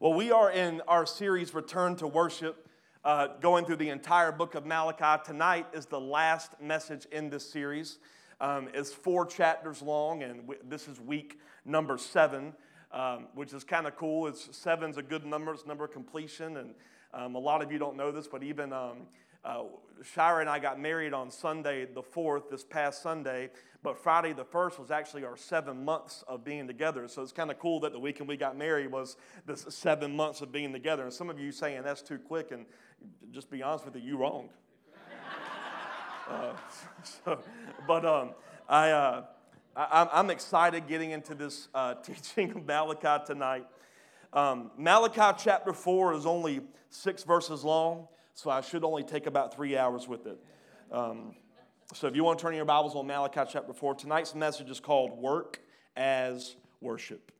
Well, we are in our series, Return to Worship, uh, going through the entire book of Malachi. Tonight is the last message in this series. Um, it's four chapters long, and w- this is week number seven, um, which is kind of cool. It's seven's a good number, it's number completion, and um, a lot of you don't know this, but even um, uh, Shira and I got married on Sunday the 4th, this past Sunday, but Friday the 1st was actually our seven months of being together. So it's kind of cool that the weekend we got married was the seven months of being together. And some of you saying that's too quick, and just be honest with you, you're wrong. uh, so, but um, I, uh, I, am excited getting into this uh, teaching of Malachi tonight. Um, Malachi chapter 4 is only six verses long, so I should only take about three hours with it. Um, so if you want to turn your Bibles on Malachi chapter 4, tonight's message is called Work as Worship.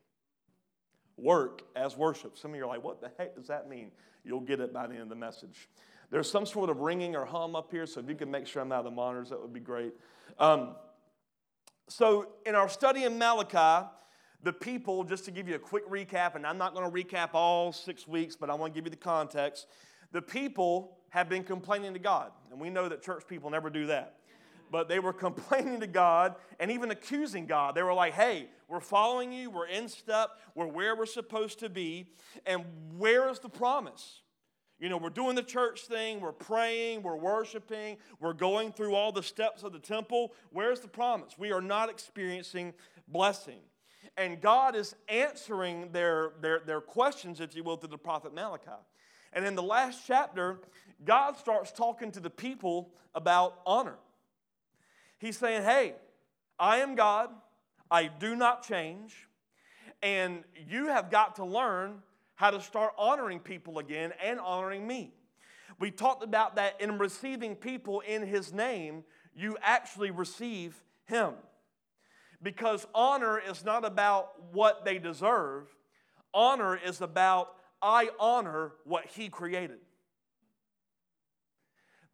Work as worship. Some of you are like, what the heck does that mean? You'll get it by the end of the message. There's some sort of ringing or hum up here, so if you can make sure I'm out of the monitors, that would be great. Um, so, in our study in Malachi, the people, just to give you a quick recap, and I'm not going to recap all six weeks, but I want to give you the context. The people have been complaining to God, and we know that church people never do that but they were complaining to God and even accusing God. They were like, hey, we're following you, we're in step, we're where we're supposed to be, and where is the promise? You know, we're doing the church thing, we're praying, we're worshiping, we're going through all the steps of the temple. Where's the promise? We are not experiencing blessing. And God is answering their, their, their questions, if you will, through the prophet Malachi. And in the last chapter, God starts talking to the people about honor. He's saying, hey, I am God, I do not change, and you have got to learn how to start honoring people again and honoring me. We talked about that in receiving people in His name, you actually receive Him. Because honor is not about what they deserve, honor is about I honor what He created.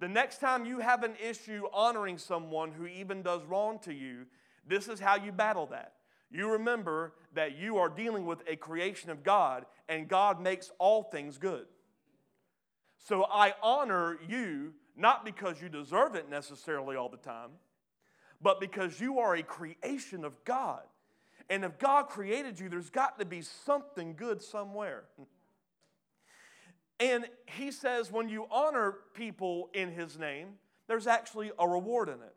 The next time you have an issue honoring someone who even does wrong to you, this is how you battle that. You remember that you are dealing with a creation of God, and God makes all things good. So I honor you not because you deserve it necessarily all the time, but because you are a creation of God. And if God created you, there's got to be something good somewhere. And he says when you honor people in his name, there's actually a reward in it.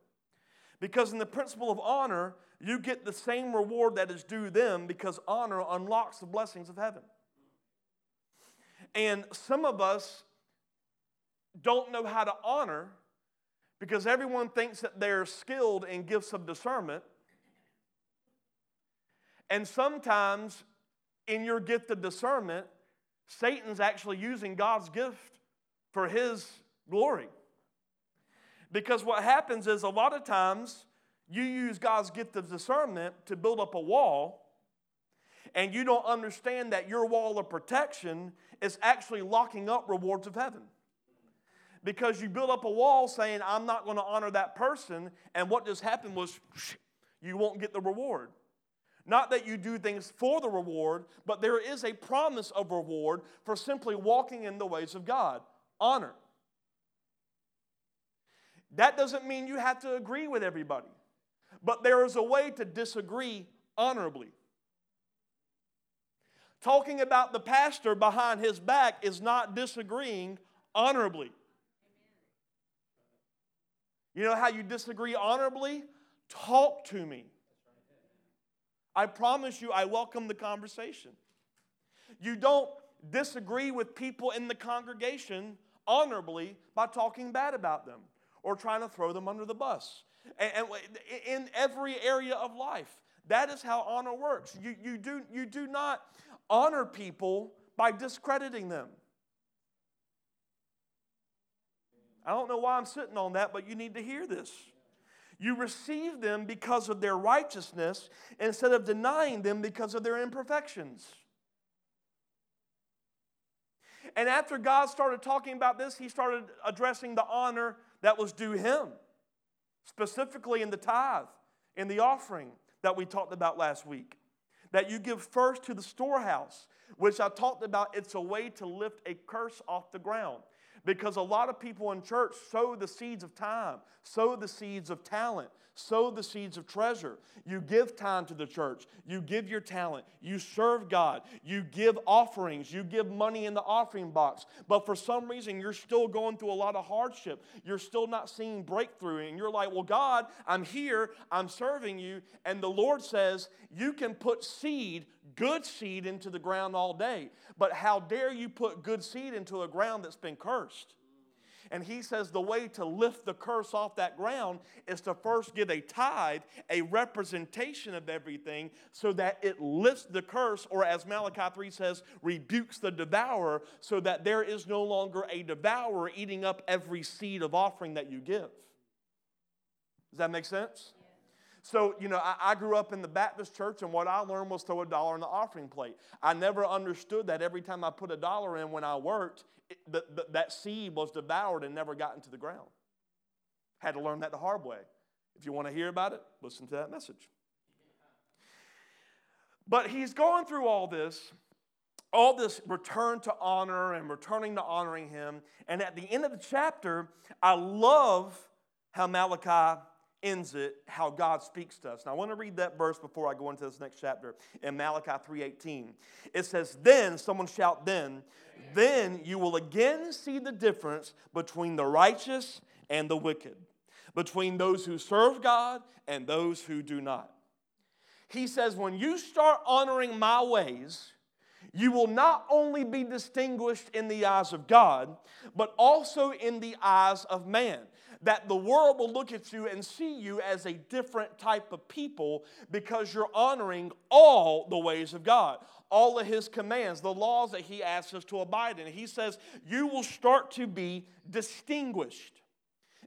Because in the principle of honor, you get the same reward that is due them because honor unlocks the blessings of heaven. And some of us don't know how to honor because everyone thinks that they're skilled in gifts of discernment. And sometimes in your gift of discernment, Satan's actually using God's gift for his glory. Because what happens is a lot of times you use God's gift of discernment to build up a wall, and you don't understand that your wall of protection is actually locking up rewards of heaven. Because you build up a wall saying, I'm not going to honor that person, and what just happened was you won't get the reward. Not that you do things for the reward, but there is a promise of reward for simply walking in the ways of God. Honor. That doesn't mean you have to agree with everybody, but there is a way to disagree honorably. Talking about the pastor behind his back is not disagreeing honorably. You know how you disagree honorably? Talk to me. I promise you, I welcome the conversation. You don't disagree with people in the congregation honorably by talking bad about them or trying to throw them under the bus. And, in every area of life, that is how honor works. You, you, do, you do not honor people by discrediting them. I don't know why I'm sitting on that, but you need to hear this. You receive them because of their righteousness instead of denying them because of their imperfections. And after God started talking about this, he started addressing the honor that was due him, specifically in the tithe, in the offering that we talked about last week. that you give first to the storehouse, which I talked about. It's a way to lift a curse off the ground. Because a lot of people in church sow the seeds of time, sow the seeds of talent, sow the seeds of treasure. You give time to the church, you give your talent, you serve God, you give offerings, you give money in the offering box. But for some reason, you're still going through a lot of hardship. You're still not seeing breakthrough. And you're like, well, God, I'm here, I'm serving you. And the Lord says, you can put seed, good seed, into the ground all day. But how dare you put good seed into a ground that's been cursed? And he says the way to lift the curse off that ground is to first give a tithe, a representation of everything, so that it lifts the curse, or as Malachi 3 says, rebukes the devourer, so that there is no longer a devourer eating up every seed of offering that you give. Does that make sense? So, you know, I, I, grew up in the Baptist church, and what I learned was throw a dollar in the offering plate. I never understood that every time I put a dollar in when I worked, it, the, the, that seed was devoured and never got into the ground. Had to learn that the hard way. If you want to hear about it, listen to that message. But he's going through all this, all this return to honor and returning to honoring him. And at the end of the chapter, I love how Malachi ends it how God speaks to us. Now I want to read that verse before I go into this next chapter in Malachi 3:18. It says, "Then someone shout then, then you will again see the difference between the righteous and the wicked, between those who serve God and those who do not." He says, "When you start honoring my ways, you will not only be distinguished in the eyes of God, but also in the eyes of man that the world will look at you and see you as a different type of people because you're honoring all the ways of God, all of His commands, the laws that He asks us to abide in. He says, You will start to be distinguished.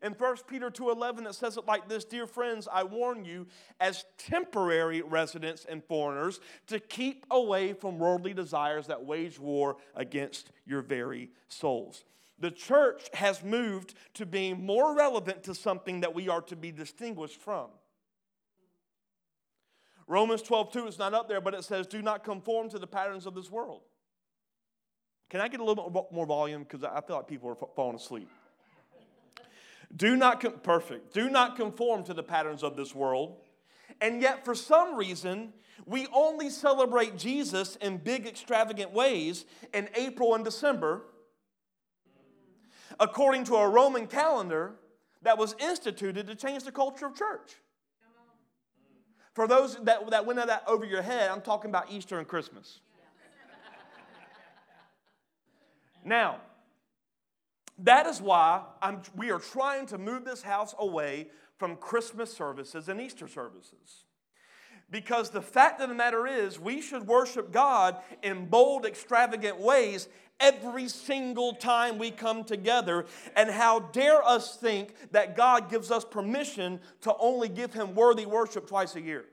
In 1 Peter 2:11 it says it like this, "Dear friends, I warn you as temporary residents and foreigners to keep away from worldly desires that wage war against your very souls." The church has moved to being more relevant to something that we are to be distinguished from. Romans 12, 2 is not up there, but it says, Do not conform to the patterns of this world. Can I get a little bit more volume? Because I feel like people are falling asleep. Do not, com- perfect. Do not conform to the patterns of this world. And yet, for some reason, we only celebrate Jesus in big, extravagant ways in April and December according to a Roman calendar that was instituted to change the culture of church. For those that, that went that over your head, I'm talking about Easter and Christmas. now, that is why I'm, we are trying to move this house away from Christmas services and Easter services. Because the fact of the matter is, we should worship God in bold, extravagant ways every single time we come together. And how dare us think that God gives us permission to only give Him worthy worship twice a year?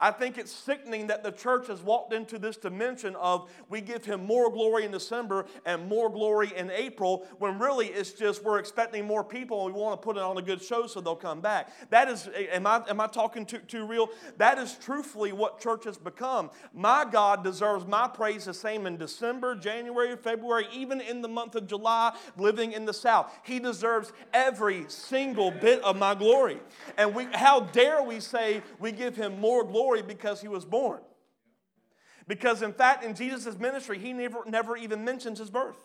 I think it's sickening that the church has walked into this dimension of we give him more glory in December and more glory in April, when really it's just we're expecting more people and we want to put it on a good show so they'll come back. That is, am I, am I talking too, too real? That is truthfully what church has become. My God deserves my praise the same in December, January, February, even in the month of July, living in the South. He deserves every single bit of my glory. And we, how dare we say we give him more glory? Because he was born. Because, in fact, in Jesus' ministry, he never, never even mentions his birth.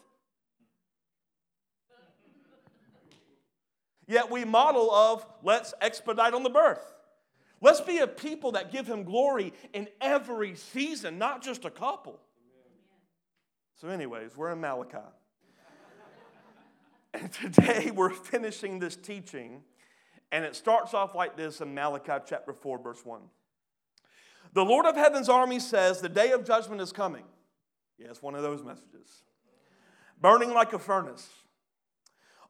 Yet we model of let's expedite on the birth. Let's be a people that give him glory in every season, not just a couple. So, anyways, we're in Malachi. And today we're finishing this teaching, and it starts off like this in Malachi chapter 4, verse 1. The Lord of heaven's army says the day of judgment is coming. Yes, one of those messages. Burning like a furnace.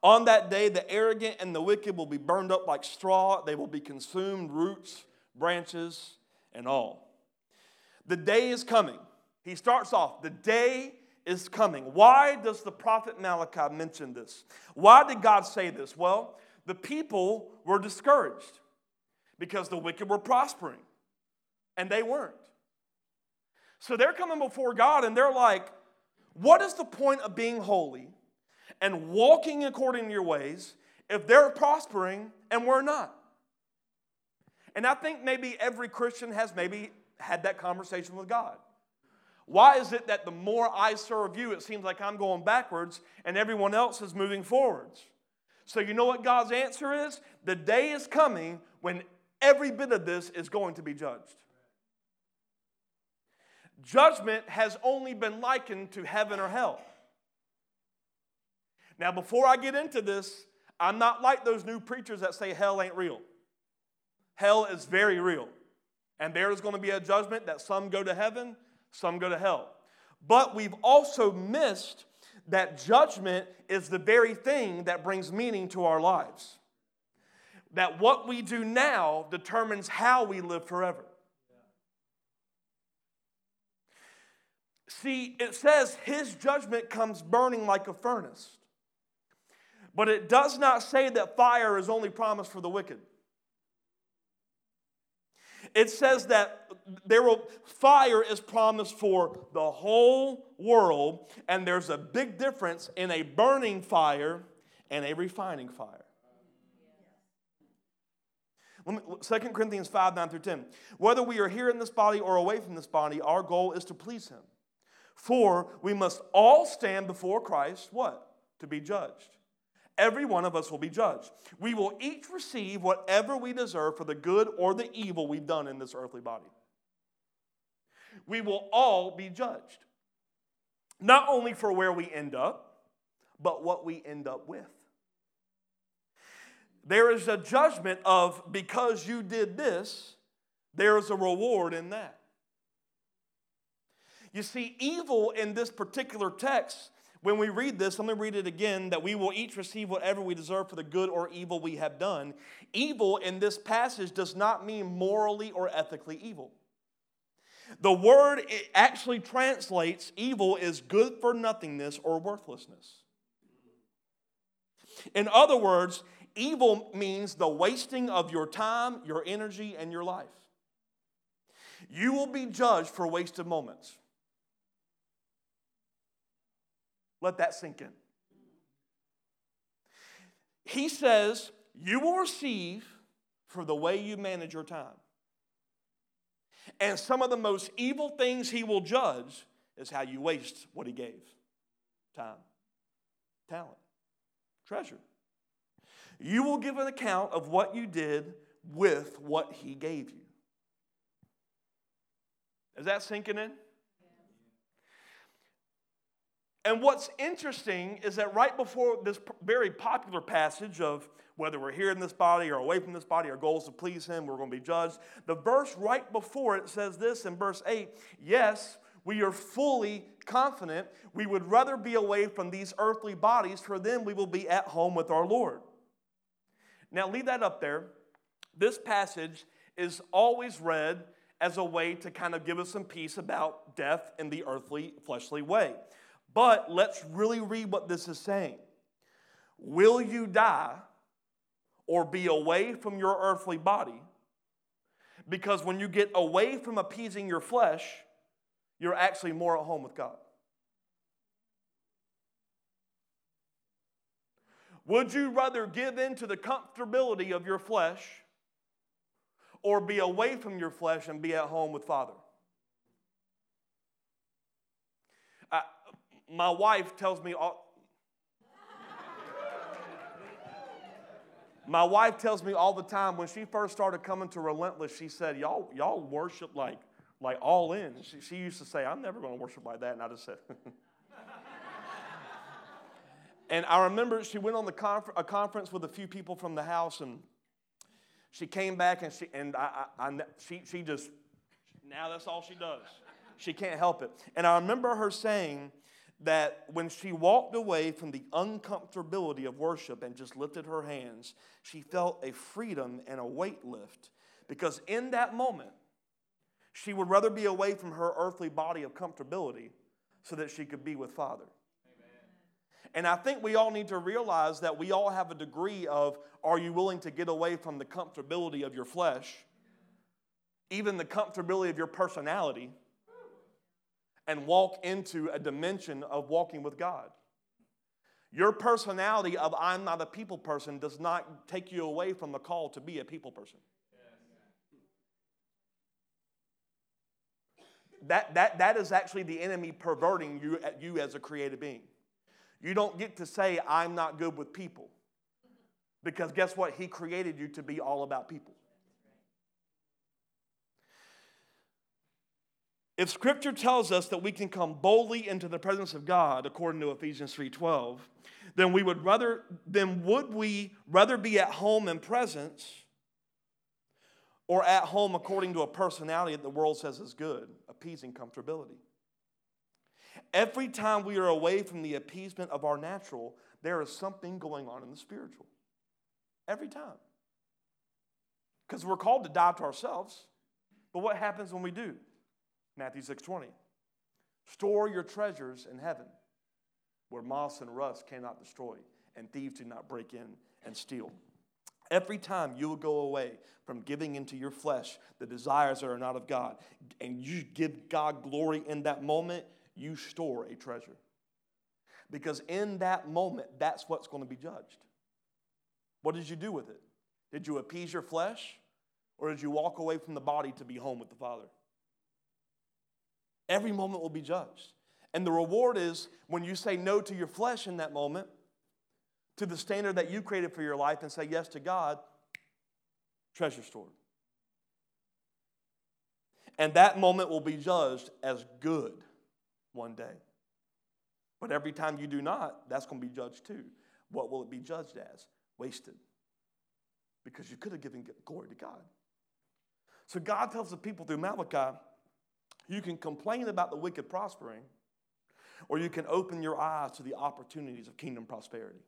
On that day, the arrogant and the wicked will be burned up like straw. They will be consumed, roots, branches, and all. The day is coming. He starts off, the day is coming. Why does the prophet Malachi mention this? Why did God say this? Well, the people were discouraged because the wicked were prospering and they weren't. So they're coming before God and they're like, what is the point of being holy and walking according to your ways if they're prospering and we're not? And I think maybe every Christian has maybe had that conversation with God. Why is it that the more I serve you, it seems like I'm going backwards and everyone else is moving forwards? So, you know what God's answer is? The day is coming when every bit of this is going to be judged. Judgment has only been likened to heaven or hell. Now, before I get into this, I'm not like those new preachers that say hell ain't real. Hell is very real. And there is going to be a judgment that some go to heaven, some go to hell. But we've also missed that judgment is the very thing that brings meaning to our lives. That what we do now determines how we live forever. See, it says his judgment comes burning like a furnace. But it does not say that fire is only promised for the wicked. It says that there will fire is promised for the whole world, and there's a big difference in a burning fire and a refining fire. 2 Corinthians 5 9 through 10. Whether we are here in this body or away from this body, our goal is to please Him. For we must all stand before Christ, what? To be judged. Every one of us will be judged. We will each receive whatever we deserve for the good or the evil we've done in this earthly body. We will all be judged, not only for where we end up, but what we end up with. There is a judgment of because you did this, there is a reward in that. You see, evil in this particular text when we read this, let me read it again that we will each receive whatever we deserve for the good or evil we have done. Evil in this passage does not mean morally or ethically evil. The word actually translates evil is good for nothingness or worthlessness. In other words, evil means the wasting of your time, your energy, and your life. You will be judged for wasted moments. Let that sink in. He says, You will receive for the way you manage your time. And some of the most evil things he will judge is how you waste what he gave time, talent, treasure. You will give an account of what you did with what he gave you. Is that sinking in? And what's interesting is that right before this very popular passage of whether we're here in this body or away from this body, our goal is to please Him, we're going to be judged. The verse right before it says this in verse 8 Yes, we are fully confident we would rather be away from these earthly bodies, for then we will be at home with our Lord. Now, leave that up there. This passage is always read as a way to kind of give us some peace about death in the earthly, fleshly way. But let's really read what this is saying. Will you die or be away from your earthly body? Because when you get away from appeasing your flesh, you're actually more at home with God. Would you rather give in to the comfortability of your flesh or be away from your flesh and be at home with Father? My wife tells me all. My wife tells me all the time when she first started coming to Relentless, she said, Y'all, y'all worship like, like all in. She, she used to say, I'm never going to worship like that. And I just said, And I remember she went on the confer- a conference with a few people from the house, and she came back and she and I, I, I, she she just now that's all she does. She can't help it. And I remember her saying that when she walked away from the uncomfortability of worship and just lifted her hands, she felt a freedom and a weight lift. Because in that moment, she would rather be away from her earthly body of comfortability so that she could be with Father. And I think we all need to realize that we all have a degree of are you willing to get away from the comfortability of your flesh, even the comfortability of your personality, and walk into a dimension of walking with God. Your personality of I'm not a people person does not take you away from the call to be a people person. That, that, that is actually the enemy perverting you, you as a created being. You don't get to say, I'm not good with people. Because guess what? He created you to be all about people. If scripture tells us that we can come boldly into the presence of God according to Ephesians 3:12, then we would rather then would we rather be at home in presence or at home according to a personality that the world says is good, appeasing comfortability. Every time we are away from the appeasement of our natural, there is something going on in the spiritual. Every time. Because we're called to die to ourselves. But what happens when we do? Matthew 6:20. Store your treasures in heaven, where moss and rust cannot destroy, and thieves do not break in and steal. Every time you will go away from giving into your flesh the desires that are not of God, and you give God glory in that moment, you store a treasure. Because in that moment, that's what's going to be judged. What did you do with it? Did you appease your flesh, or did you walk away from the body to be home with the Father? Every moment will be judged. And the reward is when you say no to your flesh in that moment, to the standard that you created for your life, and say yes to God, treasure stored. And that moment will be judged as good one day. But every time you do not, that's going to be judged too. What will it be judged as? Wasted. Because you could have given glory to God. So God tells the people through Malachi, you can complain about the wicked prospering, or you can open your eyes to the opportunities of kingdom prosperity.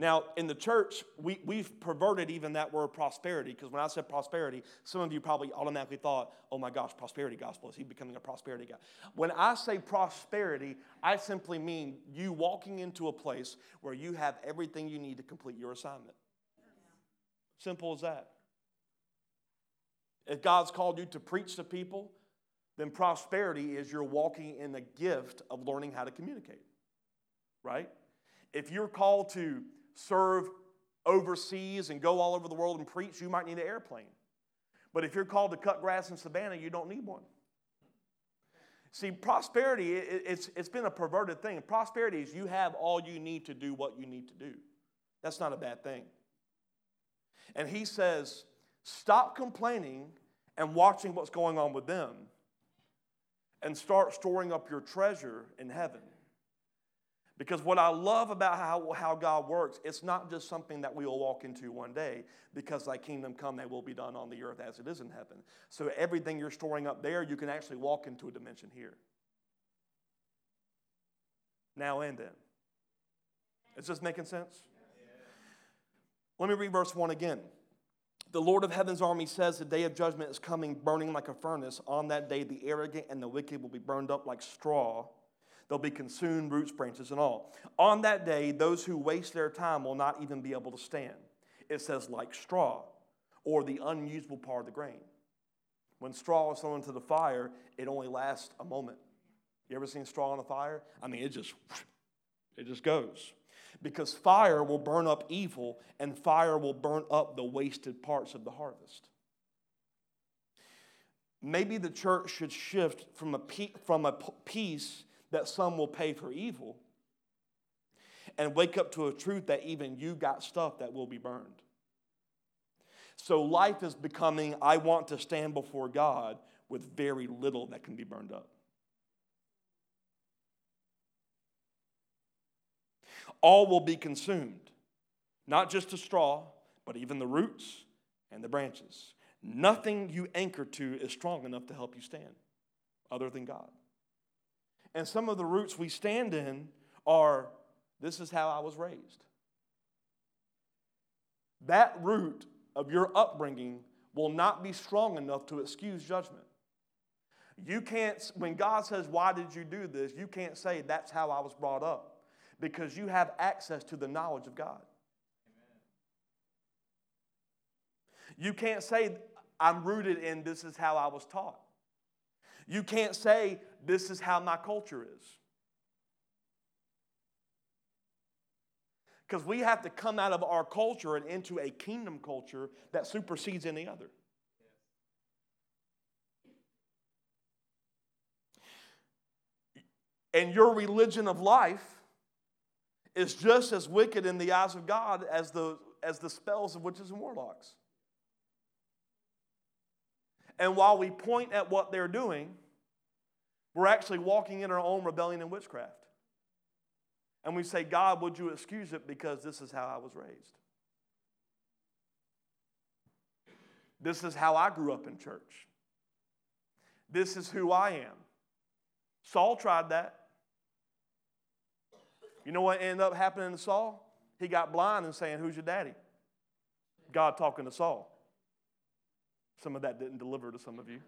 Now, in the church, we, we've perverted even that word prosperity because when I said prosperity, some of you probably automatically thought, oh my gosh, prosperity gospel. Is he becoming a prosperity guy? When I say prosperity, I simply mean you walking into a place where you have everything you need to complete your assignment. Simple as that. If God's called you to preach to people, then prosperity is you're walking in the gift of learning how to communicate, right? If you're called to serve overseas and go all over the world and preach, you might need an airplane. But if you're called to cut grass in Savannah, you don't need one. See, prosperity, it's, it's been a perverted thing. Prosperity is you have all you need to do what you need to do. That's not a bad thing. And he says, stop complaining and watching what's going on with them and start storing up your treasure in heaven. Because what I love about how, how God works, it's not just something that we will walk into one day, because thy kingdom come, thy will be done on the earth as it is in heaven. So everything you're storing up there, you can actually walk into a dimension here. Now and then. Is this making sense? Let me read verse 1 again. The Lord of heaven's army says the day of judgment is coming, burning like a furnace. On that day, the arrogant and the wicked will be burned up like straw They'll be consumed, roots, branches, and all. On that day, those who waste their time will not even be able to stand. It says, like straw, or the unusable part of the grain. When straw is thrown into the fire, it only lasts a moment. You ever seen straw on a fire? I mean, it just, it just goes. Because fire will burn up evil, and fire will burn up the wasted parts of the harvest. Maybe the church should shift from a, from a peace that some will pay for evil and wake up to a truth that even you got stuff that will be burned. So life is becoming, I want to stand before God with very little that can be burned up. All will be consumed, not just the straw, but even the roots and the branches. Nothing you anchor to is strong enough to help you stand other than God. And some of the roots we stand in are this is how I was raised. That root of your upbringing will not be strong enough to excuse judgment. You can't, when God says, Why did you do this? You can't say, That's how I was brought up because you have access to the knowledge of God. Amen. You can't say, I'm rooted in this is how I was taught. You can't say, This is how my culture is. Because we have to come out of our culture and into a kingdom culture that supersedes any other. And your religion of life is just as wicked in the eyes of God as the, as the spells of witches and warlocks. And while we point at what they're doing, we're actually walking in our own rebellion and witchcraft. And we say, God, would you excuse it because this is how I was raised? This is how I grew up in church. This is who I am. Saul tried that. You know what ended up happening to Saul? He got blind and saying, Who's your daddy? God talking to Saul. Some of that didn't deliver to some of you.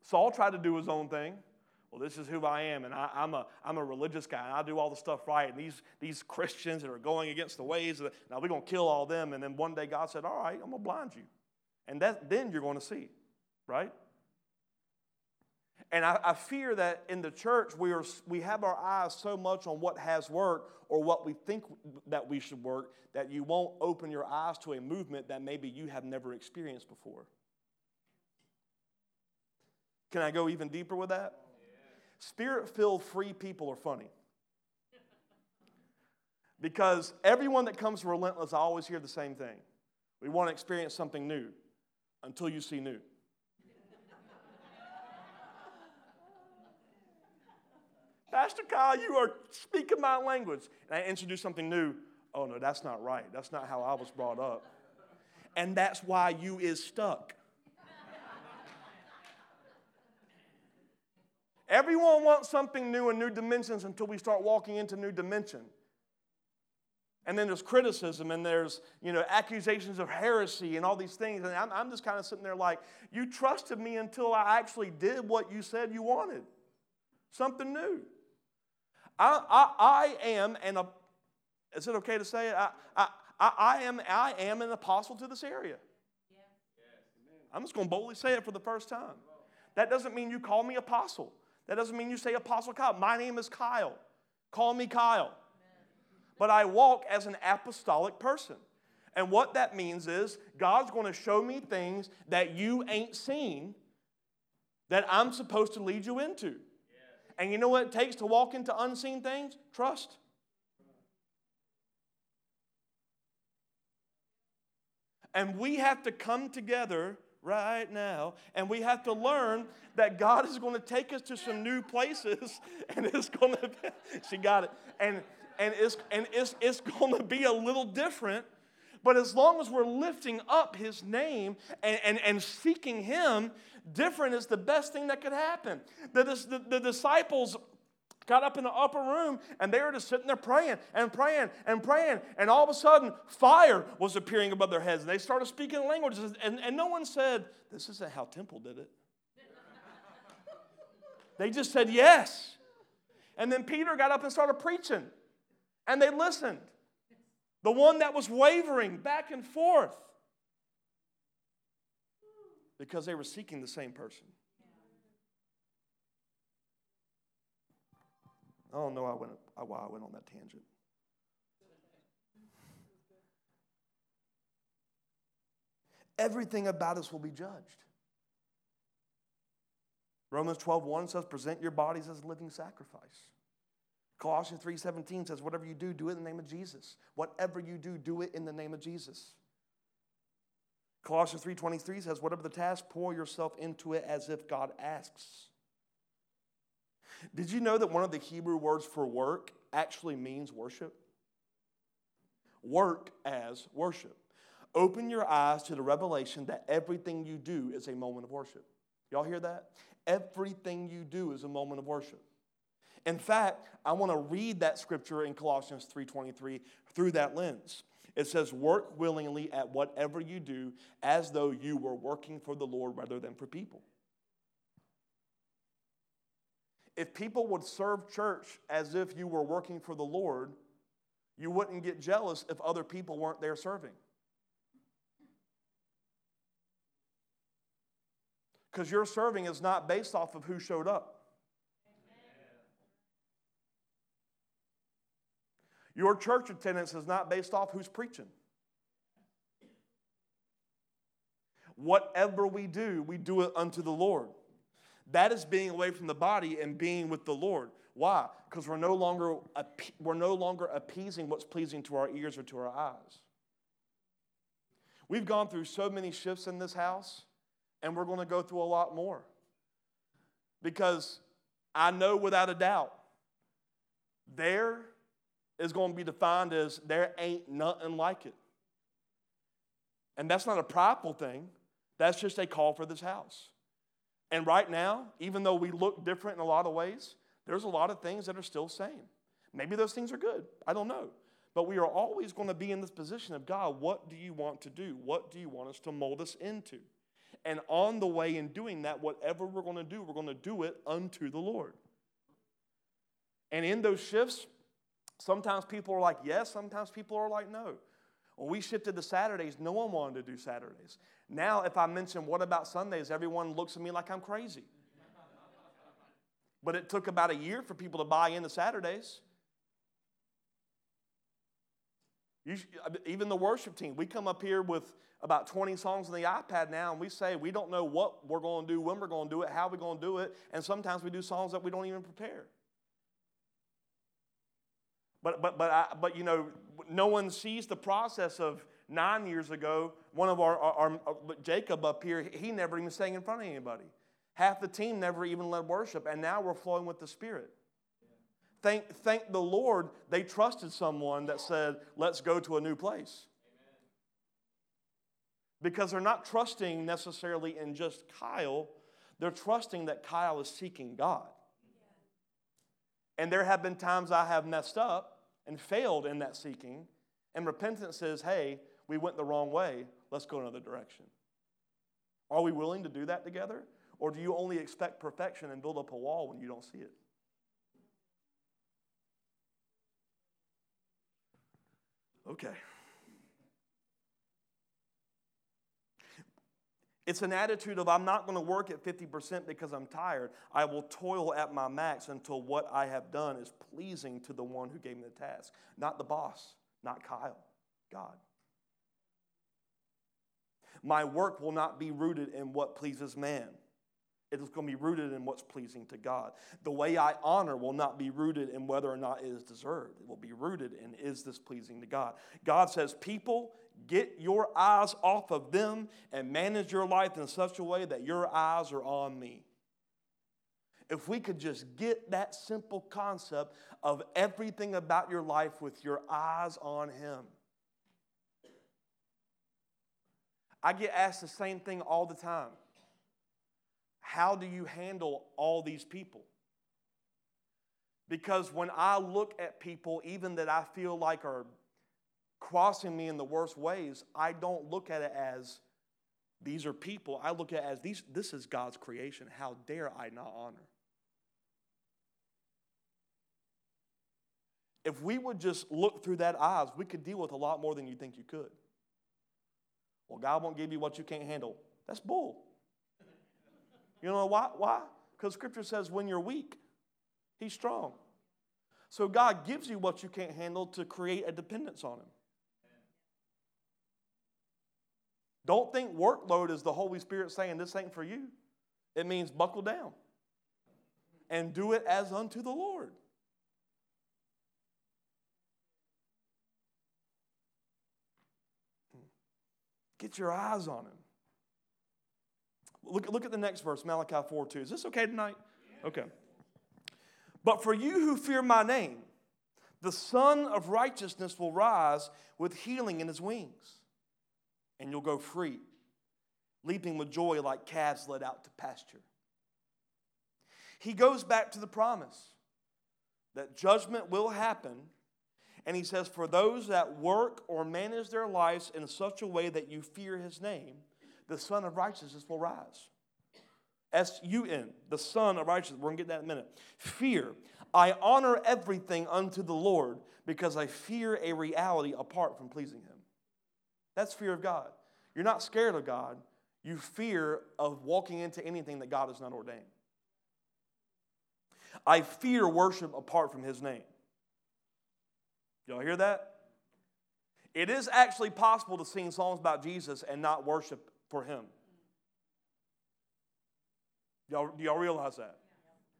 Saul tried to do his own thing. Well, this is who I am, and I, am a, I'm a religious guy, and I do all the stuff right. And these, these Christians that are going against the ways, the, now we're going to kill all them. And then one day God said, All right, I'm going to blind you. And that, then you're going to see, right? And I, I, fear that in the church, we, are, we have our eyes so much on what has worked or what we think that we should work that you won't open your eyes to a movement that maybe you have never experienced before. Can I go even deeper with that? Spirit filled free people are funny. Because everyone that comes to Relentless, I always hear the same thing. We want to experience something new until you see new. Pastor Kyle, you are speaking my language. And I introduce something new. Oh, no, that's not right. That's not how I was brought up. And that's why you is stuck. Everyone wants something new and new dimensions until we start walking into new dimension. And then there's criticism and there's, you know, accusations of heresy and all these things. And I'm, I'm just kind of sitting there like, you trusted me until I actually did what you said you wanted. Something new. I, I, I am an, is it okay to say it? I, I, I, am, I am an apostle to this area. I'm just going to boldly say it for the first time. That doesn't mean you call me apostle. That doesn't mean you say Apostle Kyle. My name is Kyle. Call me Kyle. But I walk as an apostolic person. And what that means is God's going to show me things that you ain't seen that I'm supposed to lead you into. And you know what it takes to walk into unseen things? Trust. And we have to come together right now and we have to learn that God is going to take us to some new places and it's going to be, she got it and and it's and it's it's going to be a little different but as long as we're lifting up his name and, and, and seeking him different is the best thing that could happen. The, the, the disciples got up in the upper room and they were just sitting there praying and praying and praying. And all of a sudden, fire was appearing above their heads. And they started speaking languages. And, and no one said, This isn't how Temple did it. they just said, Yes. And then Peter got up and started preaching. And they listened. The one that was wavering back and forth because they were seeking the same person. I don't know I went, why I went on that tangent. Everything about us will be judged. Romans 12:1 says, present your bodies as a living sacrifice. Colossians 3:17 says, whatever you do, do it in the name of Jesus. Whatever you do, do it in the name of Jesus. Colossians 3:23 says, "Whatever the task, pour yourself into it as if God asks." Did you know that one of the Hebrew words for work actually means worship? Work as worship. Open your eyes to the revelation that everything you do is a moment of worship. Y'all hear that? Everything you do is a moment of worship. In fact, I want to read that scripture in Colossians 3:23 through that lens. It says, Work willingly at whatever you do as though you were working for the Lord rather than for people. If people would serve church as if you were working for the Lord, you wouldn't get jealous if other people weren't there serving. Because your serving is not based off of who showed up. Your church attendance is not based off who's preaching. Whatever we do, we do it unto the Lord. That is being away from the body and being with the Lord. Why? Because we're no longer we're no longer appeasing what's pleasing to our ears or to our eyes. We've gone through so many shifts in this house, and we're going to go through a lot more. Because I know without a doubt, there is going to be defined as there ain't nothing like it. And that's not a prideful thing, that's just a call for this house. And right now, even though we look different in a lot of ways, there's a lot of things that are still same. Maybe those things are good. I don't know. But we are always going to be in this position of God, what do you want to do? What do you want us to mold us into? And on the way in doing that, whatever we're going to do, we're going to do it unto the Lord. And in those shifts, sometimes people are like, yes, sometimes people are like, no. When we shifted to Saturdays, no one wanted to do Saturdays. Now, if I mention what about Sundays, everyone looks at me like I'm crazy. But it took about a year for people to buy into Saturdays. Even the worship team, we come up here with about 20 songs on the iPad now, and we say we don't know what we're going to do, when we're going to do it, how we're going to do it, and sometimes we do songs that we don't even prepare. But, but, but, I, but you know, no one sees the process of nine years ago, one of our, our, our, uh, Jacob up here, he never even sang in front of anybody. Half the team never even led worship, and now we're flowing with the Spirit. Thank, thank the Lord they trusted someone that said, let's go to a new place. Because they're not trusting necessarily in just Kyle, they're trusting that Kyle is seeking God. And there have been times I have messed up and failed in that seeking, and repentance says, hey, we went the wrong way, let's go another direction. Are we willing to do that together? Or do you only expect perfection and build up a wall when you don't see it? Okay. It's an attitude of I'm not going to work at 50% because I'm tired. I will toil at my max until what I have done is pleasing to the one who gave me the task. Not the boss, not Kyle, God. My work will not be rooted in what pleases man. It is going to be rooted in what's pleasing to God. The way I honor will not be rooted in whether or not it is deserved. It will be rooted in is this pleasing to God. God says, People, get your eyes off of them and manage your life in such a way that your eyes are on me. If we could just get that simple concept of everything about your life with your eyes on Him. I get asked the same thing all the time. How do you handle all these people? Because when I look at people, even that I feel like are crossing me in the worst ways, I don't look at it as these are people. I look at it as these, this is God's creation. How dare I not honor? If we would just look through that eyes, we could deal with a lot more than you think you could. Well, God won't give you what you can't handle. That's bull. You know why? Why? Because Scripture says when you're weak, He's strong. So God gives you what you can't handle to create a dependence on Him. Don't think workload is the Holy Spirit saying this ain't for you. It means buckle down and do it as unto the Lord. Get your eyes on Him. Look, look at the next verse, Malachi 4 2. Is this okay tonight? Okay. But for you who fear my name, the Sun of Righteousness will rise with healing in his wings, and you'll go free, leaping with joy like calves led out to pasture. He goes back to the promise that judgment will happen, and he says, For those that work or manage their lives in such a way that you fear his name, the Sun of Righteousness will rise. S U N, the Sun of Righteousness. We're going to get that in a minute. Fear. I honor everything unto the Lord because I fear a reality apart from pleasing Him. That's fear of God. You're not scared of God, you fear of walking into anything that God has not ordained. I fear worship apart from his name. Y'all hear that? It is actually possible to sing songs about Jesus and not worship for him. Y'all, do y'all realize that?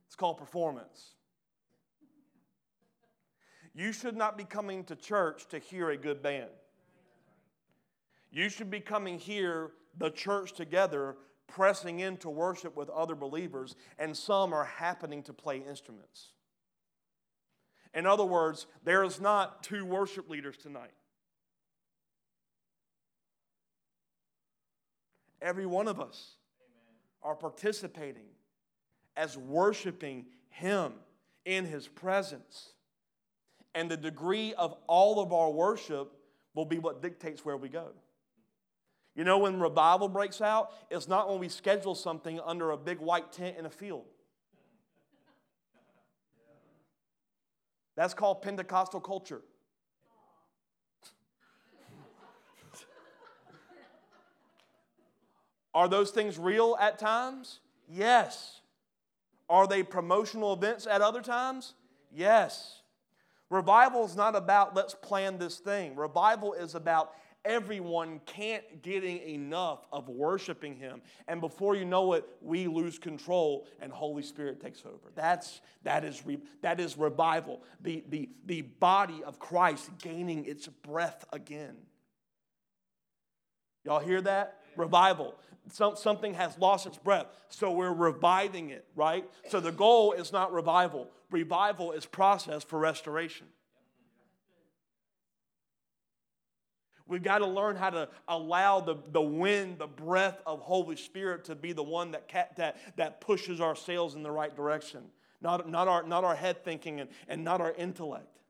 It's called performance. You should not be coming to church to hear a good band. You should be coming here, the church together, pressing into worship with other believers, and some are happening to play instruments. In other words, there is not two worship leaders tonight. Every one of us are participating as worshiping Him in His presence. And the degree of all of our worship will be what dictates where we go. You know, when revival breaks out, it's not when we schedule something under a big white tent in a field. That's called Pentecostal culture. Are those things real at times? Yes. Are they promotional events at other times? Yes. Revival is not about let's plan this thing. Revival is about everyone can't getting enough of worshiping him. And before you know it we lose control and holy spirit takes over. That's that is re, that is revival. The, the the body of christ gaining its breath again. Y'all hear that? Revival. Some, something has lost its breath. So we're reviving it right? So the goal is not revival. Revival is process for restoration We've got to learn how to allow the, the wind, the breath of Holy Spirit to be the one that, that, that pushes our sails in the right direction, not, not, our, not our head thinking and, and not our intellect.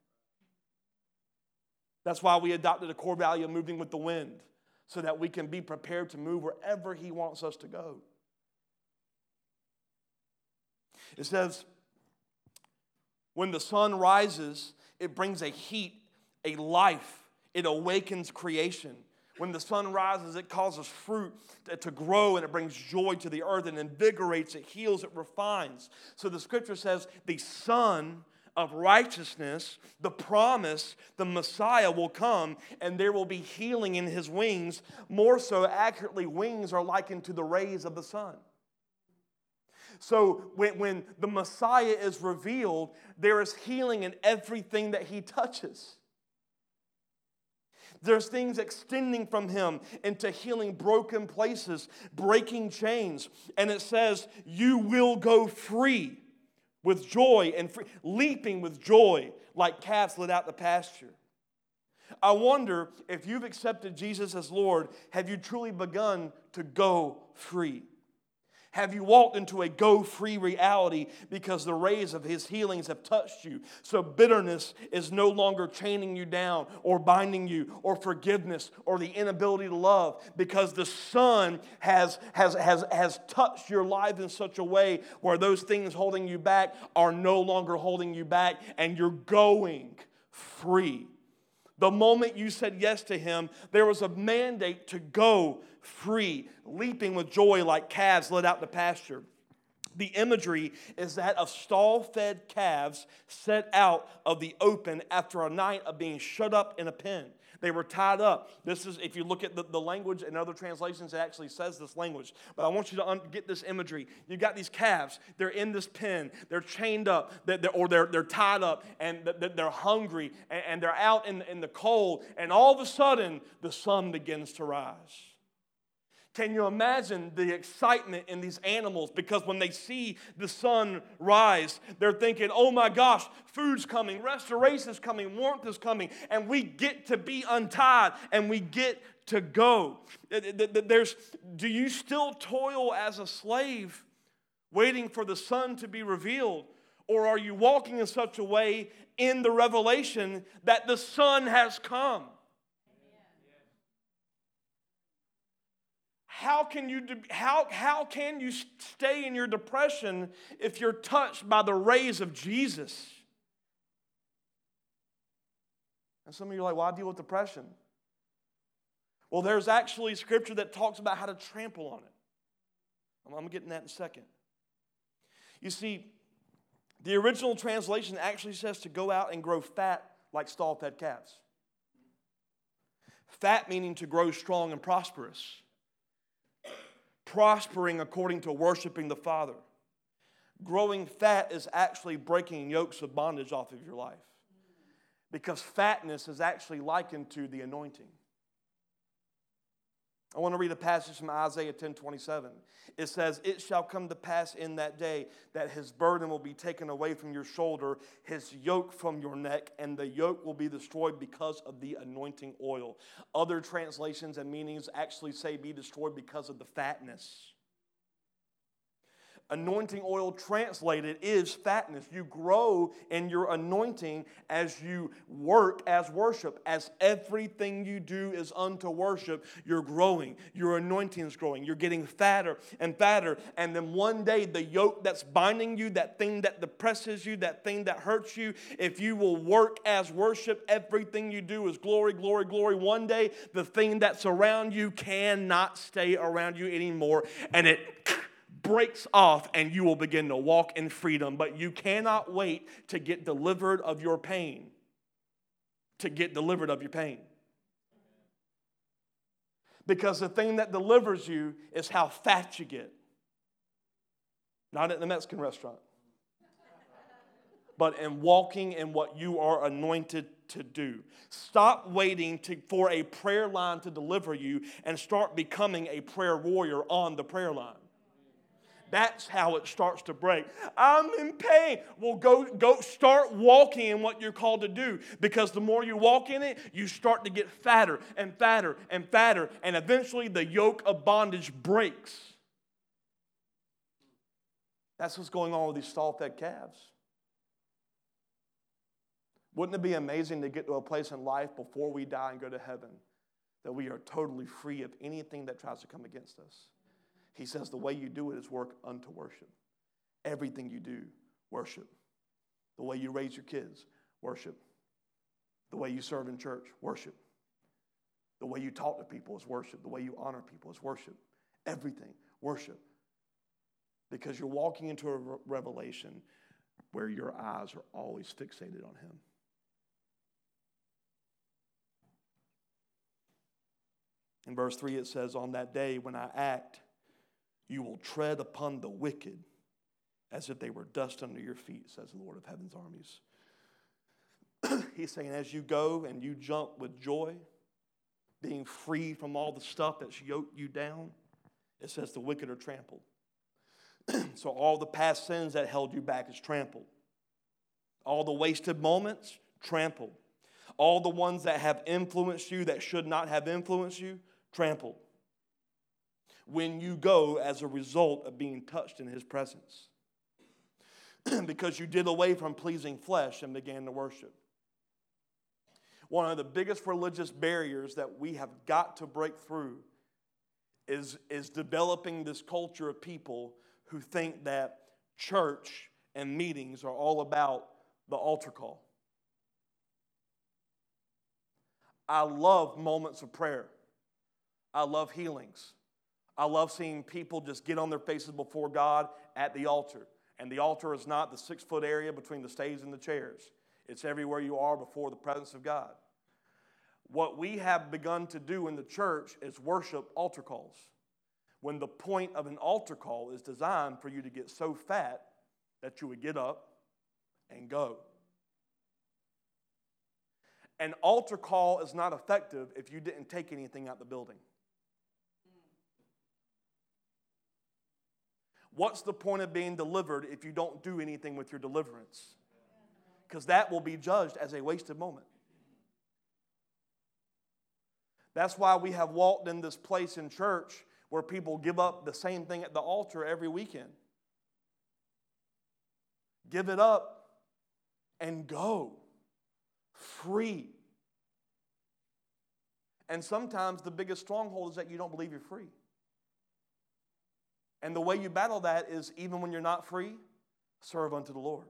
That's why we adopted a core value of moving with the wind, so that we can be prepared to move wherever He wants us to go. It says, when the sun rises, it brings a heat, a life it awakens creation. When the sun rises, it causes fruit to grow and it brings joy to the earth and invigorates, it heals, it refines. So the scripture says the sun of righteousness, the promise, the Messiah will come and there will be healing in his wings. More so, accurately, wings are likened to the rays of the sun. So when, when the Messiah is revealed, there is healing in everything that he touches. There's things extending from him into healing broken places, breaking chains. And it says, You will go free with joy and free, leaping with joy like calves let out the pasture. I wonder if you've accepted Jesus as Lord, have you truly begun to go free? Have you walked into a go free reality because the rays of his healings have touched you? So bitterness is no longer chaining you down or binding you, or forgiveness or the inability to love because the Son has, has, has, has touched your life in such a way where those things holding you back are no longer holding you back and you're going free. The moment you said yes to him, there was a mandate to go free, leaping with joy like calves led out to pasture. The imagery is that of stall fed calves set out of the open after a night of being shut up in a pen. They were tied up. This is, if you look at the, the language in other translations, it actually says this language. But I want you to un- get this imagery. You've got these calves, they're in this pen, they're chained up, they're, they're, or they're, they're tied up, and they're hungry, and, and they're out in, in the cold, and all of a sudden, the sun begins to rise. Can you imagine the excitement in these animals? Because when they see the sun rise, they're thinking, oh my gosh, food's coming, restoration's coming, warmth is coming, and we get to be untied and we get to go. There's, do you still toil as a slave waiting for the sun to be revealed? Or are you walking in such a way in the revelation that the sun has come? How can you how, how can you stay in your depression if you're touched by the rays of jesus and some of you are like well deal with depression Well, there's actually scripture that talks about how to trample on it. I'm, I'm getting that in a second. You see, the original translation actually says to go out and grow fat like stall fed calves. Fat meaning to grow strong and prosperous. Prospering according to worshiping the Father. Growing fat is actually breaking yokes of bondage off of your life. Because fatness is actually likened to the anointing. I want to read a passage from Isaiah 10 27. It says, It shall come to pass in that day that his burden will be taken away from your shoulder, his yoke from your neck, and the yoke will be destroyed because of the anointing oil. Other translations and meanings actually say be destroyed because of the fatness. Anointing oil translated is fatness. You grow in your anointing as you work as worship. As everything you do is unto worship, you're growing. Your anointing is growing. You're getting fatter and fatter. And then one day, the yoke that's binding you, that thing that depresses you, that thing that hurts you, if you will work as worship, everything you do is glory, glory, glory. One day, the thing that's around you cannot stay around you anymore. And it breaks off and you will begin to walk in freedom. But you cannot wait to get delivered of your pain. To get delivered of your pain. Because the thing that delivers you is how fat you get. Not at the Mexican restaurant, but in walking in what you are anointed to do. Stop waiting to, for a prayer line to deliver you and start becoming a prayer warrior on the prayer line. That's how it starts to break. I'm in pain. Well, go, go start walking in what you're called to do because the more you walk in it, you start to get fatter and fatter and fatter, and eventually the yoke of bondage breaks. That's what's going on with these stall fed calves. Wouldn't it be amazing to get to a place in life before we die and go to heaven that we are totally free of anything that tries to come against us? He says the way you do it is work unto worship. Everything you do, worship. The way you raise your kids, worship. The way you serve in church, worship. The way you talk to people is worship. The way you honor people is worship. Everything, worship. Because you're walking into a revelation where your eyes are always fixated on Him. In verse 3, it says, On that day when I act, you will tread upon the wicked as if they were dust under your feet, says the Lord of heaven's armies. He's saying, as you go and you jump with joy, being free from all the stuff that's yoked you down, it says the wicked are trampled. so all the past sins that held you back is trampled. All the wasted moments, trampled. All the ones that have influenced you that should not have influenced you, trampled when you go as a result of being touched in his presence. because you did away from pleasing flesh and began to worship. One of the biggest religious barriers that we have got to break through is, is developing this culture of people who think that church and meetings are all about the altar call. I love moments of prayer. I love healings. I love seeing people just get on their faces before God at the altar. And the altar is not the six foot area between the stage and the chairs, it's everywhere you are before the presence of God. What we have begun to do in the church is worship altar calls. When the point of an altar call is designed for you to get so fat that you would get up and go. An altar call is not effective if you didn't take anything out the building. What's the point of being delivered if you don't do anything with your deliverance? Because that will be judged as a wasted moment. That's why we have walked in this place in church where people give up the same thing at the altar every weekend. Give it up and go free. And sometimes the biggest stronghold is that you don't believe you're free. And the way you battle that is even when you're not free, serve unto the Lord.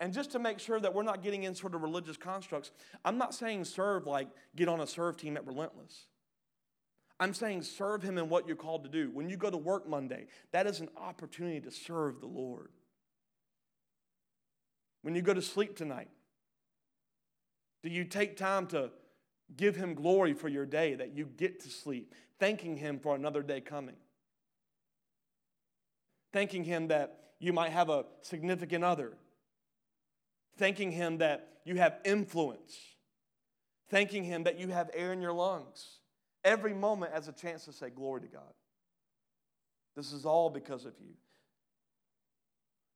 And just to make sure that we're not getting in sort of religious constructs, I'm not saying serve like get on a serve team at Relentless. I'm saying serve Him in what you're called to do. When you go to work Monday, that is an opportunity to serve the Lord. When you go to sleep tonight, do you take time to give Him glory for your day that you get to sleep, thanking Him for another day coming? Thanking Him that you might have a significant other, thanking Him that you have influence, thanking Him that you have air in your lungs Every moment as a chance to say, Glory to God. This is all because of you.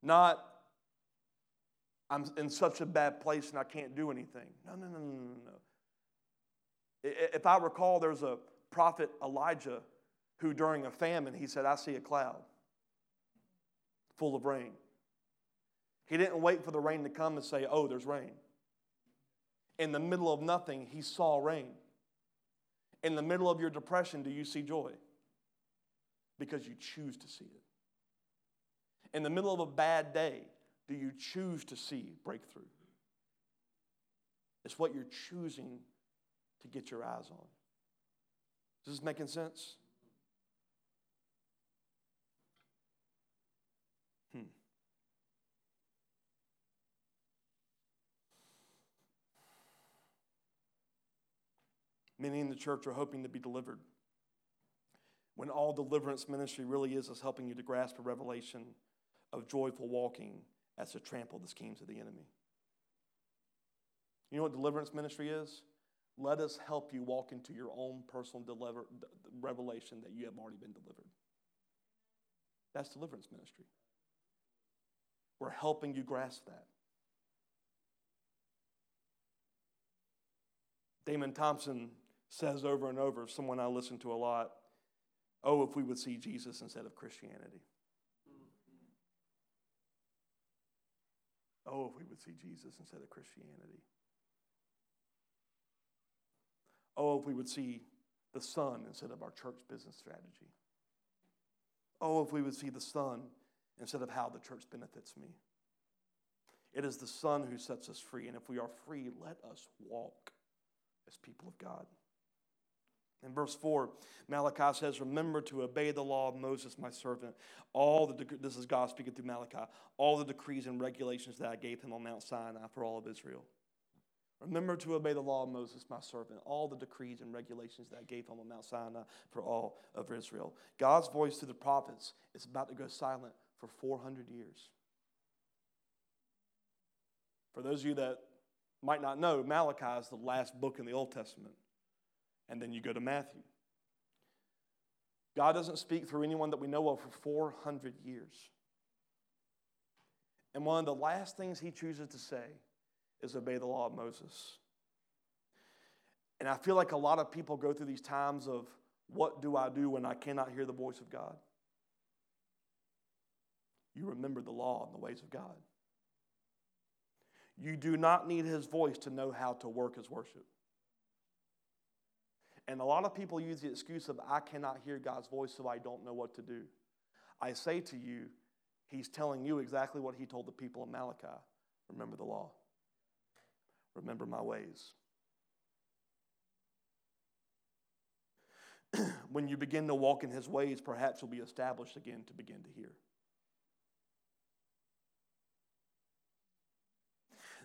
Not, I'm in such a bad place and I can't do anything. No, no, no, no, no, no. If I recall, there's a prophet Elijah who, during a famine, he said, I see a cloud full of rain. He didn't wait for the rain to come and say, Oh, there's rain. In the middle of nothing, he saw rain. In the middle of your depression, do you see joy? Because you choose to see it. In the middle of a bad day, do you choose to see breakthrough? It's what you're choosing to get your eyes on. Is this making sense? Many in the church are hoping to be delivered. When all deliverance ministry really is, is helping you to grasp a revelation of joyful walking as to trample the schemes of the enemy. You know what deliverance ministry is? Let us help you walk into your own personal deliver, revelation that you have already been delivered. That's deliverance ministry. We're helping you grasp that. Damon Thompson says over and over, someone I listen to a lot, oh, if we would see Jesus instead of Christianity. Mm-hmm. Oh, if we would see Jesus instead of Christianity. Oh, if we would see the Son instead of our church business strategy. Oh, if we would see the Son instead of how the church benefits me. It is the Son who sets us free, and if we are free, let us walk as people of God. In verse 4, Malachi says, Remember to obey the law of Moses, my servant. All the, this is God speaking through Malachi, all the decrees and regulations that I gave him on Mount Sinai for all of Israel. Remember to obey the law of Moses, my servant, all the decrees and regulations that I gave him on Mount Sinai for all of Israel. God's voice through the prophets is about to go silent for 400 years. For those of you that might not know, Malachi is the last book in the Old Testament and then you go to Matthew. God doesn't speak through anyone that we know of for 400 years. And one of the last things he chooses to say is obey the law of Moses. And I feel like a lot of people go through these times of what do I do when I cannot hear the voice of God? You remember the law and the ways of God. You do not need his voice to know how to work his worship. And a lot of people use the excuse of, I cannot hear God's voice, so I don't know what to do. I say to you, He's telling you exactly what He told the people in Malachi remember the law, remember my ways. when you begin to walk in His ways, perhaps you'll be established again to begin to hear.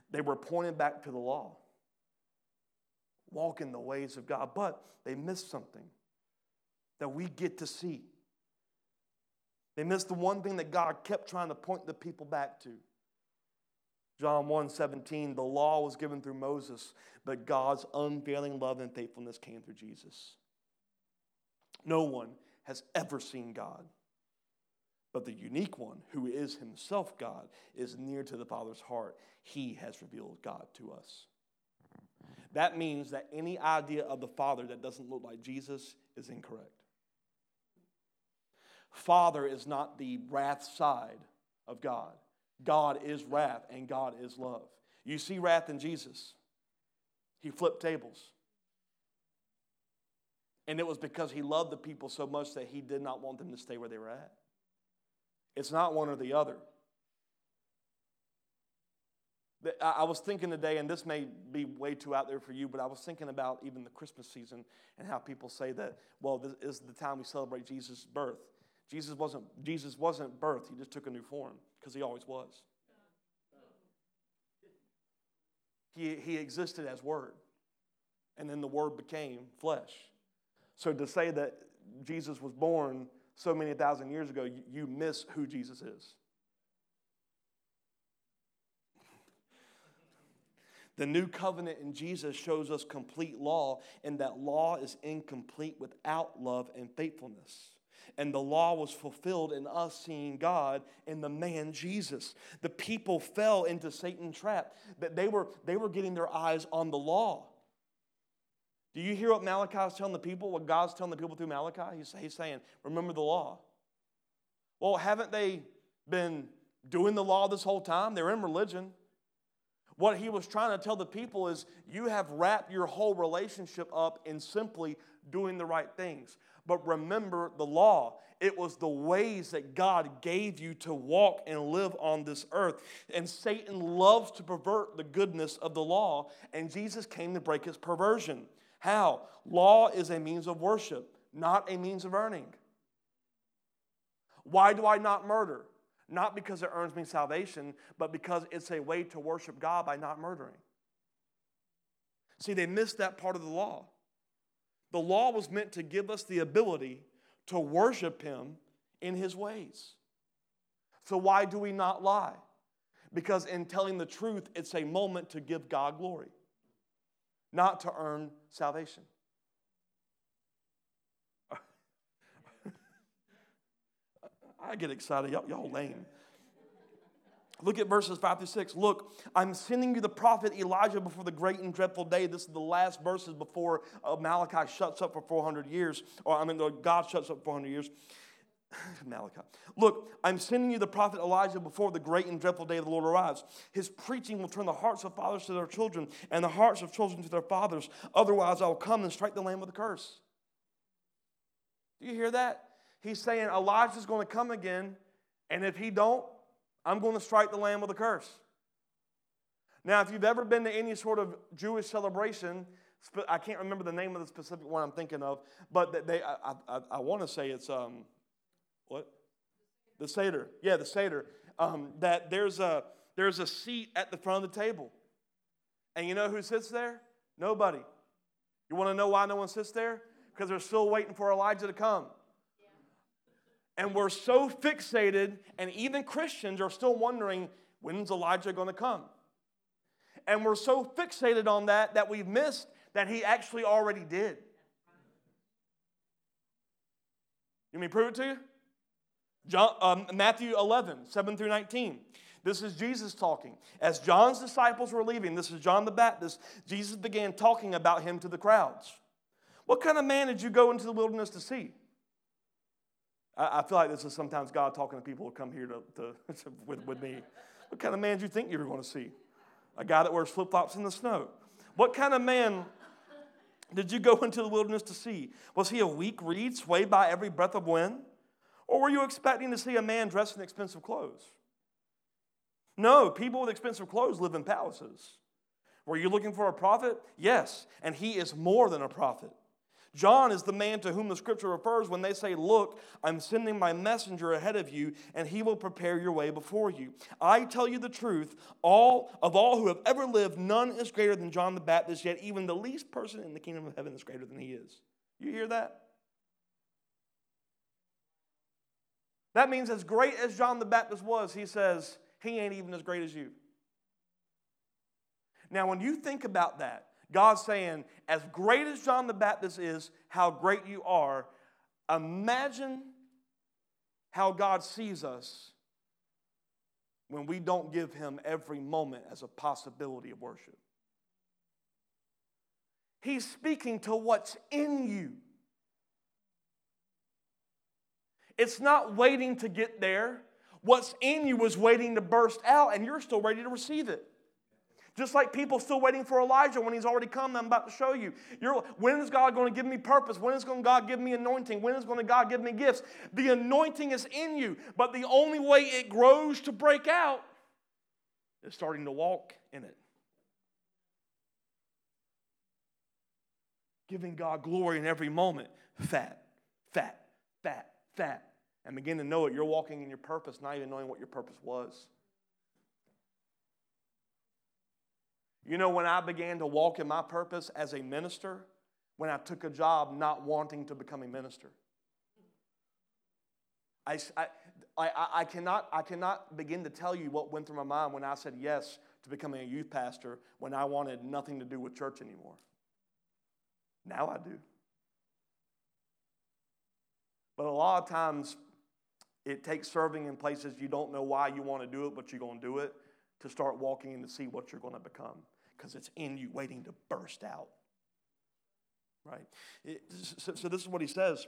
They were pointing back to the law walk in the ways of God. But they missed something that we get to see. They missed the one thing that God kept trying to point the people back to. John 1 17, the law was given through Moses, but God's unfailing love and faithfulness came through Jesus. No one has ever seen God. But the unique one, who is himself God, is near to the Father's heart. He has revealed God to us. That means that any idea of the Father that doesn't look like Jesus is incorrect. Father is not the wrath side of God. God is wrath and God is love. You see wrath in Jesus. He flipped tables. And it was because he loved the people so much that he did not want them to stay where they were at. It's not one or the other. I was thinking today, and this may be way too out there for you, but I was thinking about even the Christmas season and how people say that, well, this is the time we celebrate Jesus' birth. Jesus wasn't, Jesus wasn't birth, he just took a new form because he always was. He, he existed as Word, and then the Word became flesh. So to say that Jesus was born so many thousand years ago, you, you miss who Jesus is. The new covenant in Jesus shows us complete law, and that law is incomplete without love and faithfulness. And the law was fulfilled in us seeing God in the man Jesus. The people fell into Satan's trap, that they were, they were getting their eyes on the law. Do you hear what Malachi is telling the people, what God's telling the people through Malachi? He's, he's saying, Remember the law. Well, haven't they been doing the law this whole time? They're in religion. What he was trying to tell the people is you have wrapped your whole relationship up in simply doing the right things. But remember the law. It was the ways that God gave you to walk and live on this earth. And Satan loves to pervert the goodness of the law, and Jesus came to break his perversion. How? Law is a means of worship, not a means of earning. Why do I not murder? Not because it earns me salvation, but because it's a way to worship God by not murdering. See, they missed that part of the law. The law was meant to give us the ability to worship Him in His ways. So, why do we not lie? Because in telling the truth, it's a moment to give God glory, not to earn salvation. I get excited. Y'all, y'all lame. Look at verses 5 through 6. Look, I'm sending you the prophet Elijah before the great and dreadful day. This is the last verses before uh, Malachi shuts up for 400 years, or I mean, God shuts up for 400 years. Malachi. Look, I'm sending you the prophet Elijah before the great and dreadful day of the Lord arrives. His preaching will turn the hearts of fathers to their children and the hearts of children to their fathers. Otherwise, I will come and strike the land with a curse. Do you hear that? He's saying Elijah's going to come again, and if he don't, I'm going to strike the land with a curse. Now, if you've ever been to any sort of Jewish celebration, I can't remember the name of the specific one I'm thinking of, but they, I, I, I want to say it's, um, what? The Seder. Yeah, the Seder. Um, that there's a, there's a seat at the front of the table. And you know who sits there? Nobody. You want to know why no one sits there? Because they're still waiting for Elijah to come. And we're so fixated, and even Christians are still wondering when's Elijah going to come? And we're so fixated on that that we've missed that he actually already did. You me prove it to you? John, um, Matthew 11, 7 through 19. This is Jesus talking. As John's disciples were leaving, this is John the Baptist, Jesus began talking about him to the crowds. What kind of man did you go into the wilderness to see? I, I feel like this is sometimes God talking to people who come here to, to, with, with me. What kind of man do you think you were going to see? A guy that wears flip flops in the snow. What kind of man did you go into the wilderness to see? Was he a weak reed swayed by every breath of wind? Or were you expecting to see a man dressed in expensive clothes? No, people with expensive clothes live in palaces. Were you looking for a prophet? Yes, and he is more than a prophet. John is the man to whom the scripture refers when they say, Look, I'm sending my messenger ahead of you, and he will prepare your way before you. I tell you the truth, all of all who have ever lived, none is greater than John the Baptist, yet even the least person in the kingdom of heaven is greater than he is. You hear that? That means, as great as John the Baptist was, he says, he ain't even as great as you. Now, when you think about that, God's saying, as great as John the Baptist is, how great you are, imagine how God sees us when we don't give Him every moment as a possibility of worship. He's speaking to what's in you. It's not waiting to get there. What's in you is waiting to burst out, and you're still ready to receive it. Just like people still waiting for Elijah when he's already come, I'm about to show you. You're, when is God going to give me purpose? When is going God give me anointing? When is going to God give me gifts? The anointing is in you, but the only way it grows to break out is starting to walk in it. Giving God glory in every moment. Fat, fat, fat, fat. And begin to know it. You're walking in your purpose, not even knowing what your purpose was. You know, when I began to walk in my purpose as a minister, when I took a job not wanting to become a minister. I, I, I, cannot, I cannot begin to tell you what went through my mind when I said yes to becoming a youth pastor when I wanted nothing to do with church anymore. Now I do. But a lot of times, it takes serving in places you don't know why you want to do it, but you're going to do it to start walking and to see what you're going to become because it's in you waiting to burst out. Right? It, so, so, this is what he says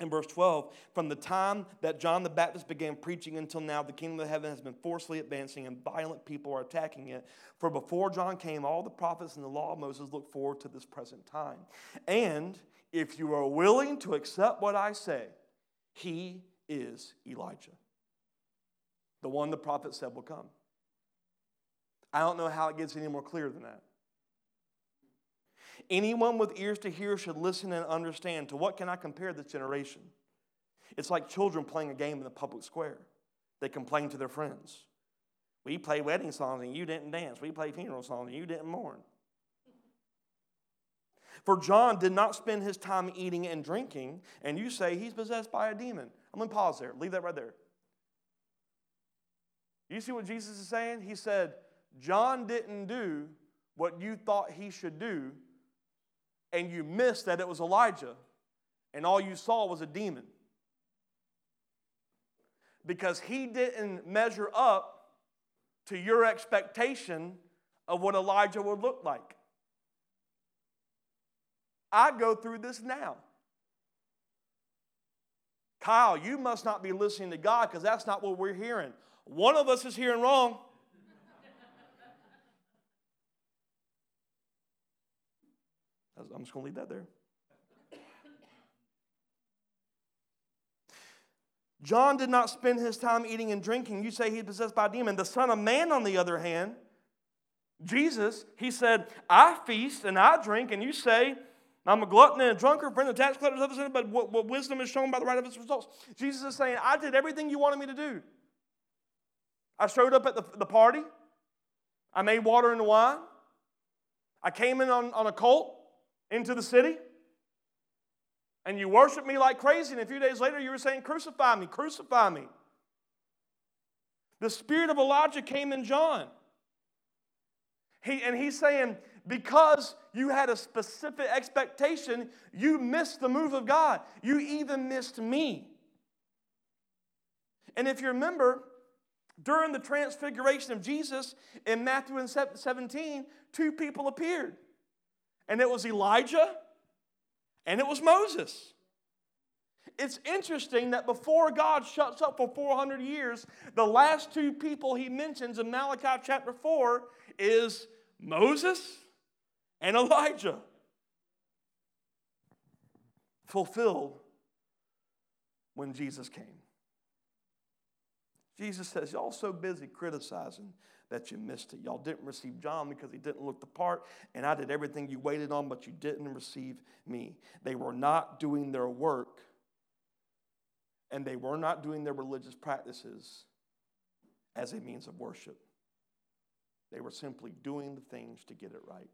in verse 12 From the time that John the Baptist began preaching until now, the kingdom of heaven has been forcefully advancing, and violent people are attacking it. For before John came, all the prophets and the law of Moses looked forward to this present time. And if you are willing to accept what I say, he is Elijah, the one the prophet said will come. I don't know how it gets any more clear than that. Anyone with ears to hear should listen and understand. To what can I compare this generation? It's like children playing a game in the public square. They complain to their friends. We play wedding songs and you didn't dance. We play funeral songs and you didn't mourn. For John did not spend his time eating and drinking, and you say he's possessed by a demon. I'm going to pause there. Leave that right there. You see what Jesus is saying? He said, John didn't do what you thought he should do, and you missed that it was Elijah, and all you saw was a demon. Because he didn't measure up to your expectation of what Elijah would look like. I go through this now. Kyle, you must not be listening to God because that's not what we're hearing. One of us is hearing wrong. I'm just going to leave that there. John did not spend his time eating and drinking. You say he's possessed by a demon. The Son of Man, on the other hand, Jesus, he said, I feast and I drink, and you say, I'm a glutton and a drunkard, friend of tax collectors, others, but what, what wisdom is shown by the right of its results. Jesus is saying, I did everything you wanted me to do. I showed up at the, the party. I made water into wine. I came in on, on a colt into the city and you worshiped me like crazy, and a few days later you were saying, Crucify me, crucify me. The spirit of Elijah came in John. He, and he's saying, because you had a specific expectation, you missed the move of God. You even missed me. And if you remember, during the transfiguration of Jesus in Matthew 17, two people appeared and it was Elijah and it was Moses. It's interesting that before God shuts up for 400 years, the last two people he mentions in Malachi chapter 4 is Moses and Elijah. Fulfilled when Jesus came. Jesus says, Y'all so busy criticizing that you missed it. Y'all didn't receive John because he didn't look the part, and I did everything you waited on, but you didn't receive me. They were not doing their work, and they were not doing their religious practices as a means of worship. They were simply doing the things to get it right.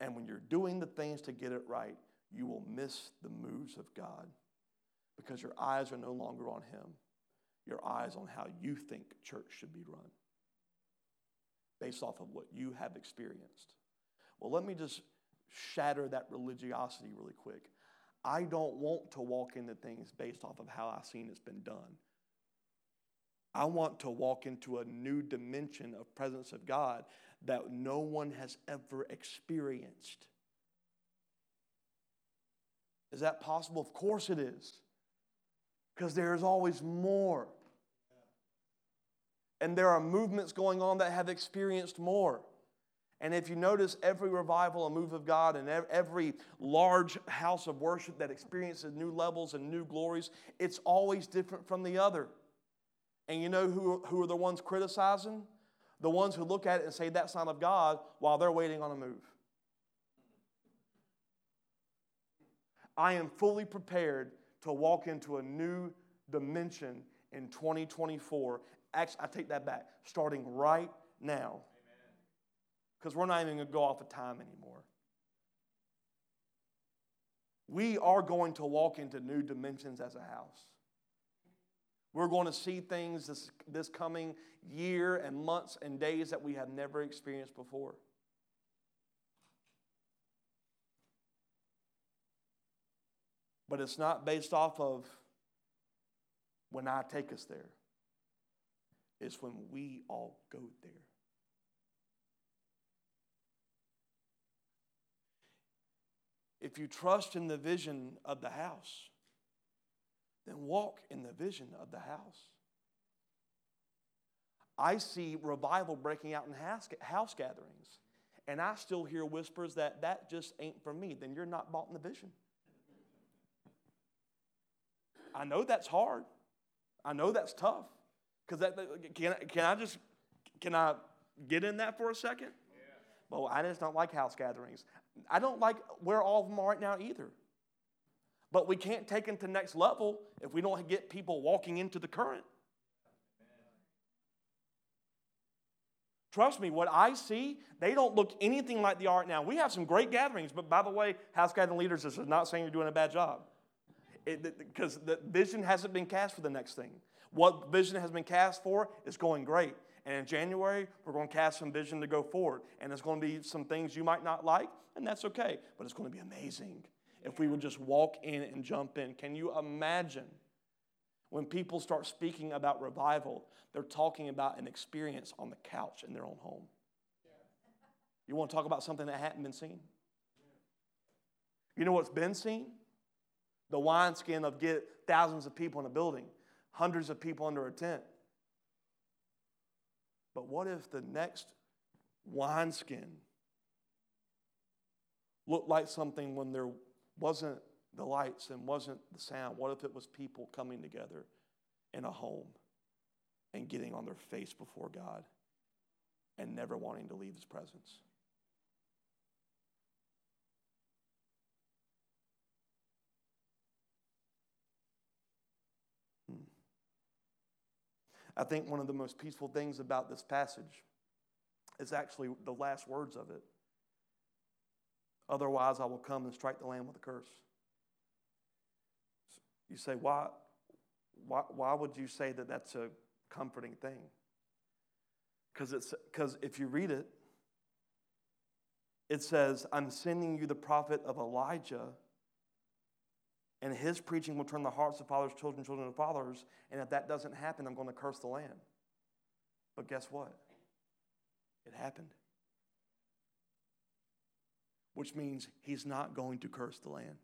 And when you're doing the things to get it right, you will miss the moves of God because your eyes are no longer on Him your eyes on how you think church should be run based off of what you have experienced. Well, let me just shatter that religiosity really quick. I don't want to walk into things based off of how I've seen it's been done. I want to walk into a new dimension of presence of God that no one has ever experienced. Is that possible? Of course it is. Because there is always more. And there are movements going on that have experienced more. And if you notice, every revival, a move of God, and every large house of worship that experiences new levels and new glories, it's always different from the other. And you know who, who are the ones criticizing? The ones who look at it and say that's not of God while they're waiting on a move. I am fully prepared to walk into a new dimension in 2024. Actually, I take that back, starting right now. Because we're not even going to go off of time anymore. We are going to walk into new dimensions as a house. We're going to see things this, this coming year and months and days that we have never experienced before. But it's not based off of when I take us there, it's when we all go there. If you trust in the vision of the house, then walk in the vision of the house. I see revival breaking out in house gatherings, and I still hear whispers that that just ain't for me. Then you're not bought in the vision. I know that's hard. I know that's tough. Because that can, can I just can I get in that for a second? Yeah. Well, I just don't like house gatherings. I don't like where all of them are right now either. But we can't take them to next level if we don't get people walking into the current. Trust me, what I see, they don't look anything like they are now. We have some great gatherings, but by the way, house gathering leaders, this is not saying you're doing a bad job because the vision hasn't been cast for the next thing. What vision has been cast for is going great. And in January, we're going to cast some vision to go forward. And there's going to be some things you might not like, and that's okay. But it's going to be amazing if we would just walk in and jump in. Can you imagine when people start speaking about revival, they're talking about an experience on the couch in their own home? You want to talk about something that hadn't been seen? You know what's been seen? the wineskin of get thousands of people in a building, hundreds of people under a tent. But what if the next wineskin looked like something when there wasn't the lights and wasn't the sound? What if it was people coming together in a home and getting on their face before God and never wanting to leave His presence? I think one of the most peaceful things about this passage is actually the last words of it. Otherwise, I will come and strike the land with a curse. You say, why, why, why would you say that that's a comforting thing? Because if you read it, it says, I'm sending you the prophet of Elijah and his preaching will turn the hearts of fathers, children, children, and fathers. And if that doesn't happen, I'm going to curse the land. But guess what? It happened. Which means he's not going to curse the land.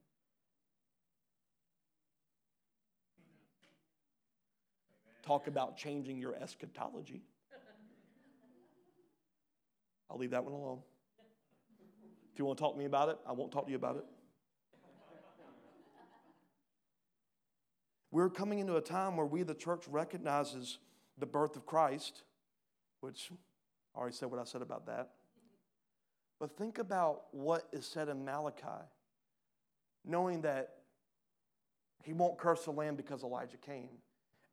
Talk about changing your eschatology. I'll leave that one alone. If you want to talk to me about it, I won't talk to you about it. We're coming into a time where we, the church, recognizes the birth of Christ, which I already said what I said about that. But think about what is said in Malachi, knowing that he won't curse the land because Elijah came.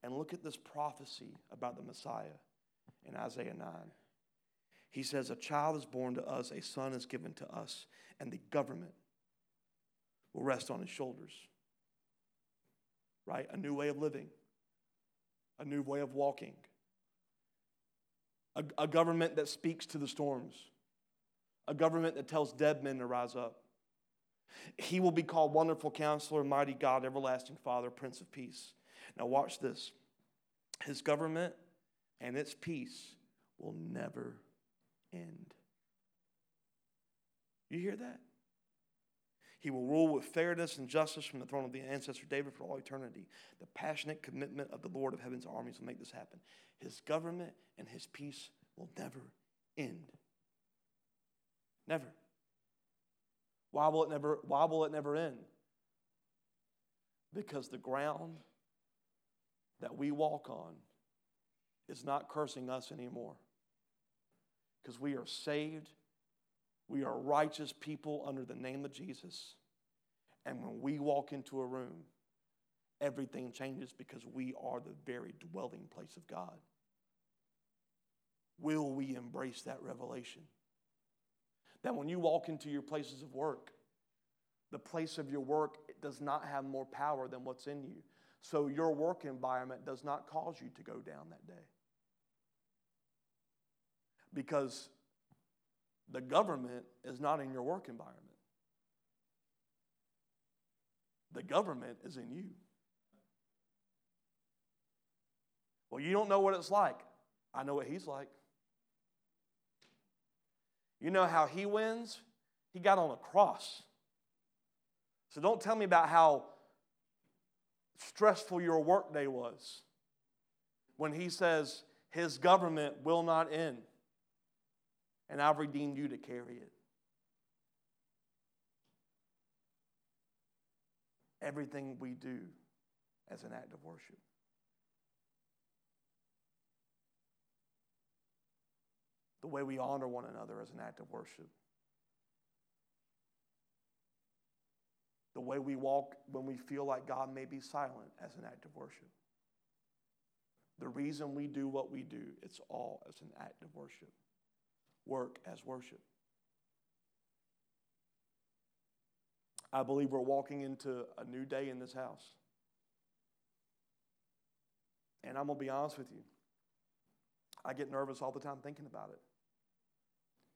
And look at this prophecy about the Messiah in Isaiah 9. He says, A child is born to us, a son is given to us, and the government will rest on his shoulders right? A new way of living, a new way of walking, a, a government that speaks to the storms, a government that tells dead men to rise up. He will be called Wonderful Counselor, Mighty God, Everlasting Father, Prince of Peace. Now, watch this. His government and its peace will never end. You hear that? He will rule with fairness and justice from the throne of the ancestor David for all eternity. The passionate commitment of the Lord of heaven's armies will make this happen. His government and his peace will never end. Never. Why will it never, why will it never end? Because the ground that we walk on is not cursing us anymore. Because we are saved, we are righteous people under the name of Jesus. And when we walk into a room, everything changes because we are the very dwelling place of God. Will we embrace that revelation? That when you walk into your places of work, the place of your work does not have more power than what's in you. So your work environment does not cause you to go down that day. Because the government is not in your work environment, the government is in you. Well, you don't know what it's like. I know what he's like. You know how he wins? He got on a cross. So don't tell me about how stressful your workday was when he says his government will not end and I've redeemed you to carry it. Everything we do as an act of worship. The way we honor one another as an act of worship. The way we walk when we feel like God may be silent as an act of worship. The reason we do what we do, it's all as an act of worship. Work as worship. I believe we're walking into a new day in this house. And I'm going to be honest with you. I get nervous all the time thinking about it.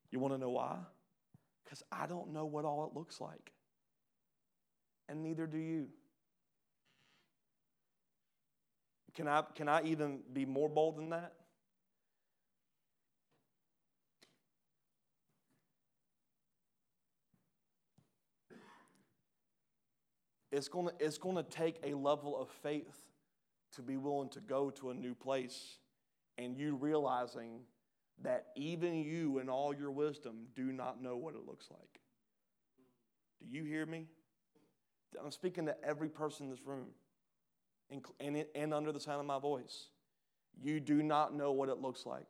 You want to know why? Because I don't know what all it looks like and neither do you. Can I, can I even be more bold than that? It's going to, it's going to take a level of faith to be willing to go to a new place and you realizing that even you, in all your wisdom, do not know what it looks like. Do you hear me? I'm speaking to every person in this room and, and, and under the sound of my voice. You do not know what it looks like.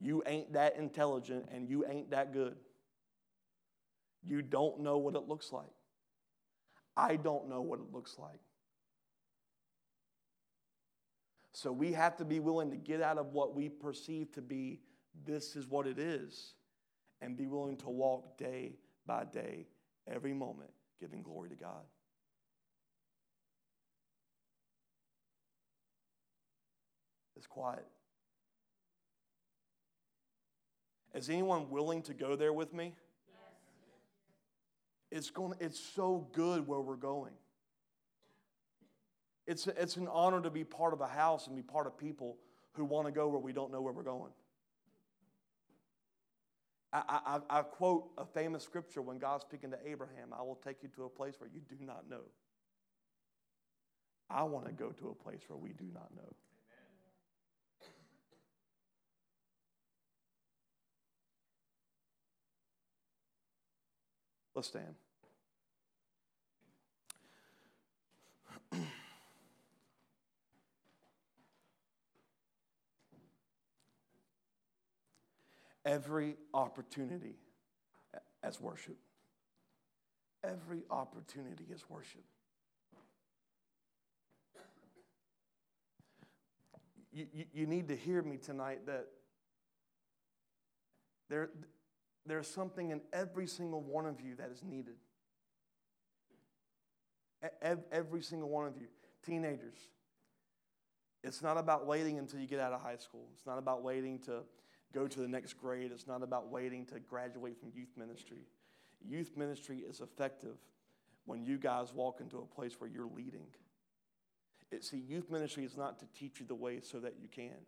You ain't that intelligent and you ain't that good. You don't know what it looks like. I don't know what it looks like. So we have to be willing to get out of what we perceive to be this is what it is and be willing to walk day by day, every moment, giving glory to God. It's quiet. Is anyone willing to go there with me? It's, going, it's so good where we're going. It's, it's an honor to be part of a house and be part of people who want to go where we don't know where we're going. I, I, I, quote a famous scripture when God's speaking to Abraham I will take you to a place where you do not know. I want to go to a place where we do not know. Let's stand. every opportunity as worship. Every opportunity is worship. You, you, you, need to hear me tonight that there, there's something in every single one of you that is needed. Every single one of you. Teenagers, it's not about waiting until you get out of high school. It's not about waiting to go to the next grade. It's not about waiting to graduate from youth ministry. Youth ministry is effective when you guys walk into a place where you're leading. It, see, youth ministry is not to teach you the way so that you can.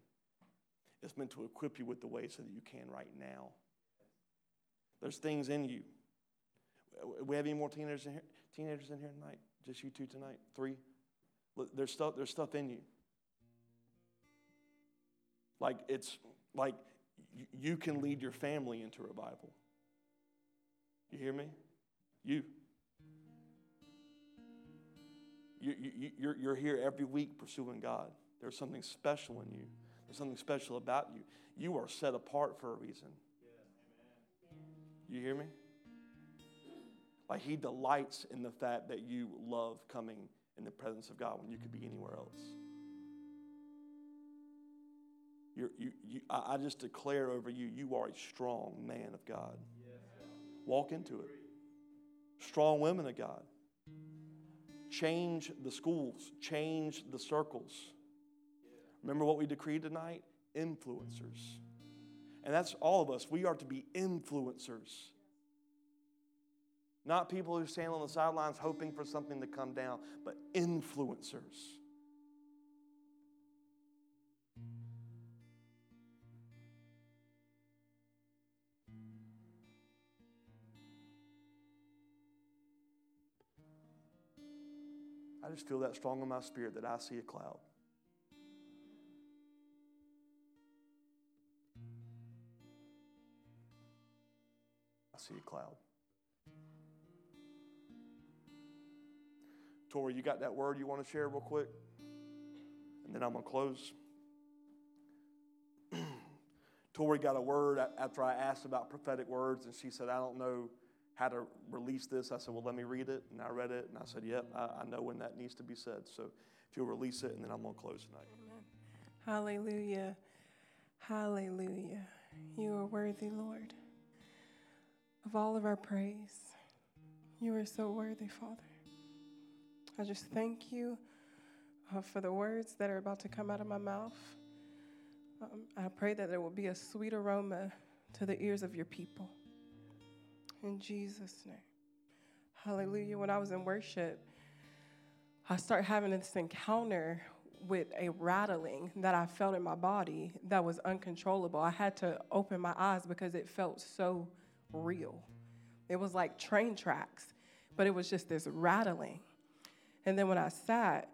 It's meant to equip you with the way so that you can right now. There's things in you. We have any more teenagers in here? Teenagers in here tonight? Just you two tonight? Three? There's stuff. There's stuff in you. Like it's like you can lead your family into revival. You hear me? You. you, you you're, you're here every week pursuing God. There's something special in you. There's something special about you. You are set apart for a reason. You hear me? Like he delights in the fact that you love coming in the presence of God when you could be anywhere else. You're, you, you, I just declare over you, you are a strong man of God. Walk into it. Strong women of God. Change the schools, change the circles. Remember what we decreed tonight? Influencers. And that's all of us. We are to be influencers. Not people who stand on the sidelines hoping for something to come down, but influencers. I just feel that strong in my spirit that I see a cloud. See a cloud. Tori, you got that word you want to share real quick? And then I'm going to close. Tori got a word after I asked about prophetic words, and she said, I don't know how to release this. I said, Well, let me read it. And I read it, and I said, Yep, I, I know when that needs to be said. So if you'll release it, and then I'm going to close tonight. Amen. Hallelujah. Hallelujah. You are worthy, Lord, of all of our praise. You are so worthy, Father. I just thank you uh, for the words that are about to come out of my mouth. Um, I pray that there will be a sweet aroma to the ears of your people. In Jesus' name. Hallelujah. When I was in worship, I started having this encounter with a rattling that I felt in my body that was uncontrollable. I had to open my eyes because it felt so real. It was like train tracks, but it was just this rattling. And then when I sat,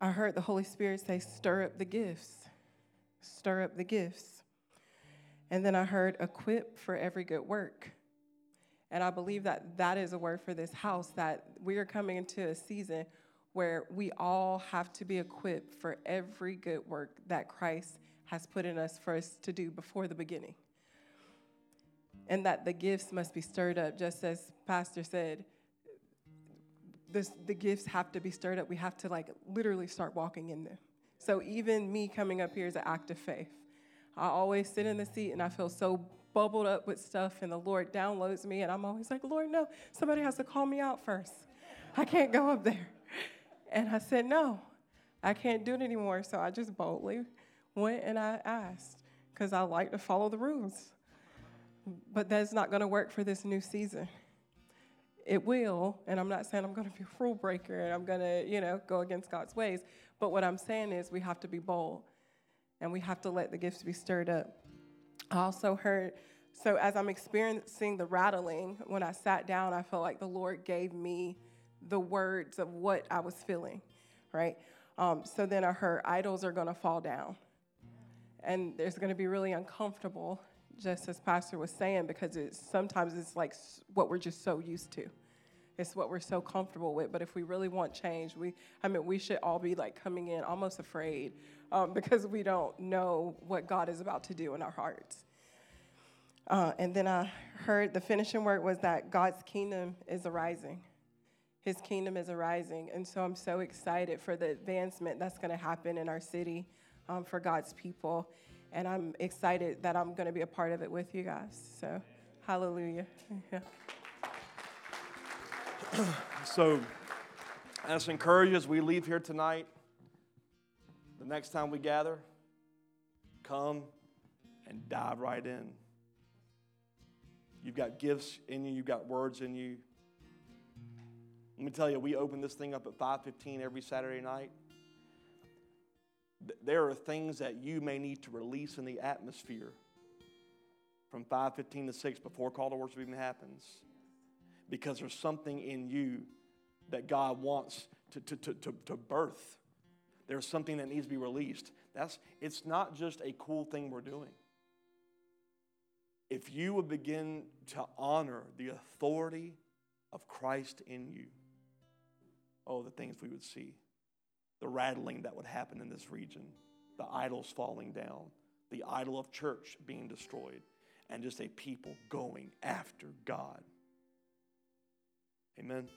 I heard the Holy Spirit say, Stir up the gifts, stir up the gifts. And then I heard, Equip for every good work. And I believe that that is a word for this house that we are coming into a season where we all have to be equipped for every good work that Christ has put in us for us to do before the beginning. And that the gifts must be stirred up, just as Pastor said. This, the gifts have to be stirred up. We have to like literally start walking in them. So even me coming up here is an act of faith. I always sit in the seat and I feel so bubbled up with stuff, and the Lord downloads me, and I'm always like, Lord, no, somebody has to call me out first. I can't go up there. And I said, No, I can't do it anymore. So I just boldly went and I asked because I like to follow the rules. But that's not going to work for this new season. It will, and I'm not saying I'm going to be a rule breaker and I'm going to, you know, go against God's ways. But what I'm saying is we have to be bold and we have to let the gifts be stirred up. I also heard, so as I'm experiencing the rattling, when I sat down, I felt like the Lord gave me the words of what I was feeling, right? Um, so then I heard, idols are gonna fall down. And there's gonna be really uncomfortable, just as Pastor was saying, because it's, sometimes it's like what we're just so used to. It's what we're so comfortable with. But if we really want change, we, I mean, we should all be like coming in almost afraid um, because we don't know what God is about to do in our hearts. Uh, and then I heard the finishing word was that God's kingdom is arising. His kingdom is arising. And so I'm so excited for the advancement that's going to happen in our city um, for God's people. And I'm excited that I'm going to be a part of it with you guys. So, hallelujah. Yeah. so, as encouraged as we leave here tonight, the next time we gather, come and dive right in. You've got gifts in you, you've got words in you. Let me tell you, we open this thing up at 5:15 every Saturday night. There are things that you may need to release in the atmosphere from 5:15 to 6 before call to worship even happens. Because there's something in you that God wants to, to, to, to, to birth. There's something that needs to be released. That's, it's not just a cool thing we're doing. If you would begin to honor the authority of Christ in you, oh, the things we would see. The rattling that would happen in this region, the idols falling down, the idol of church being destroyed, and just a people going after God. Amen.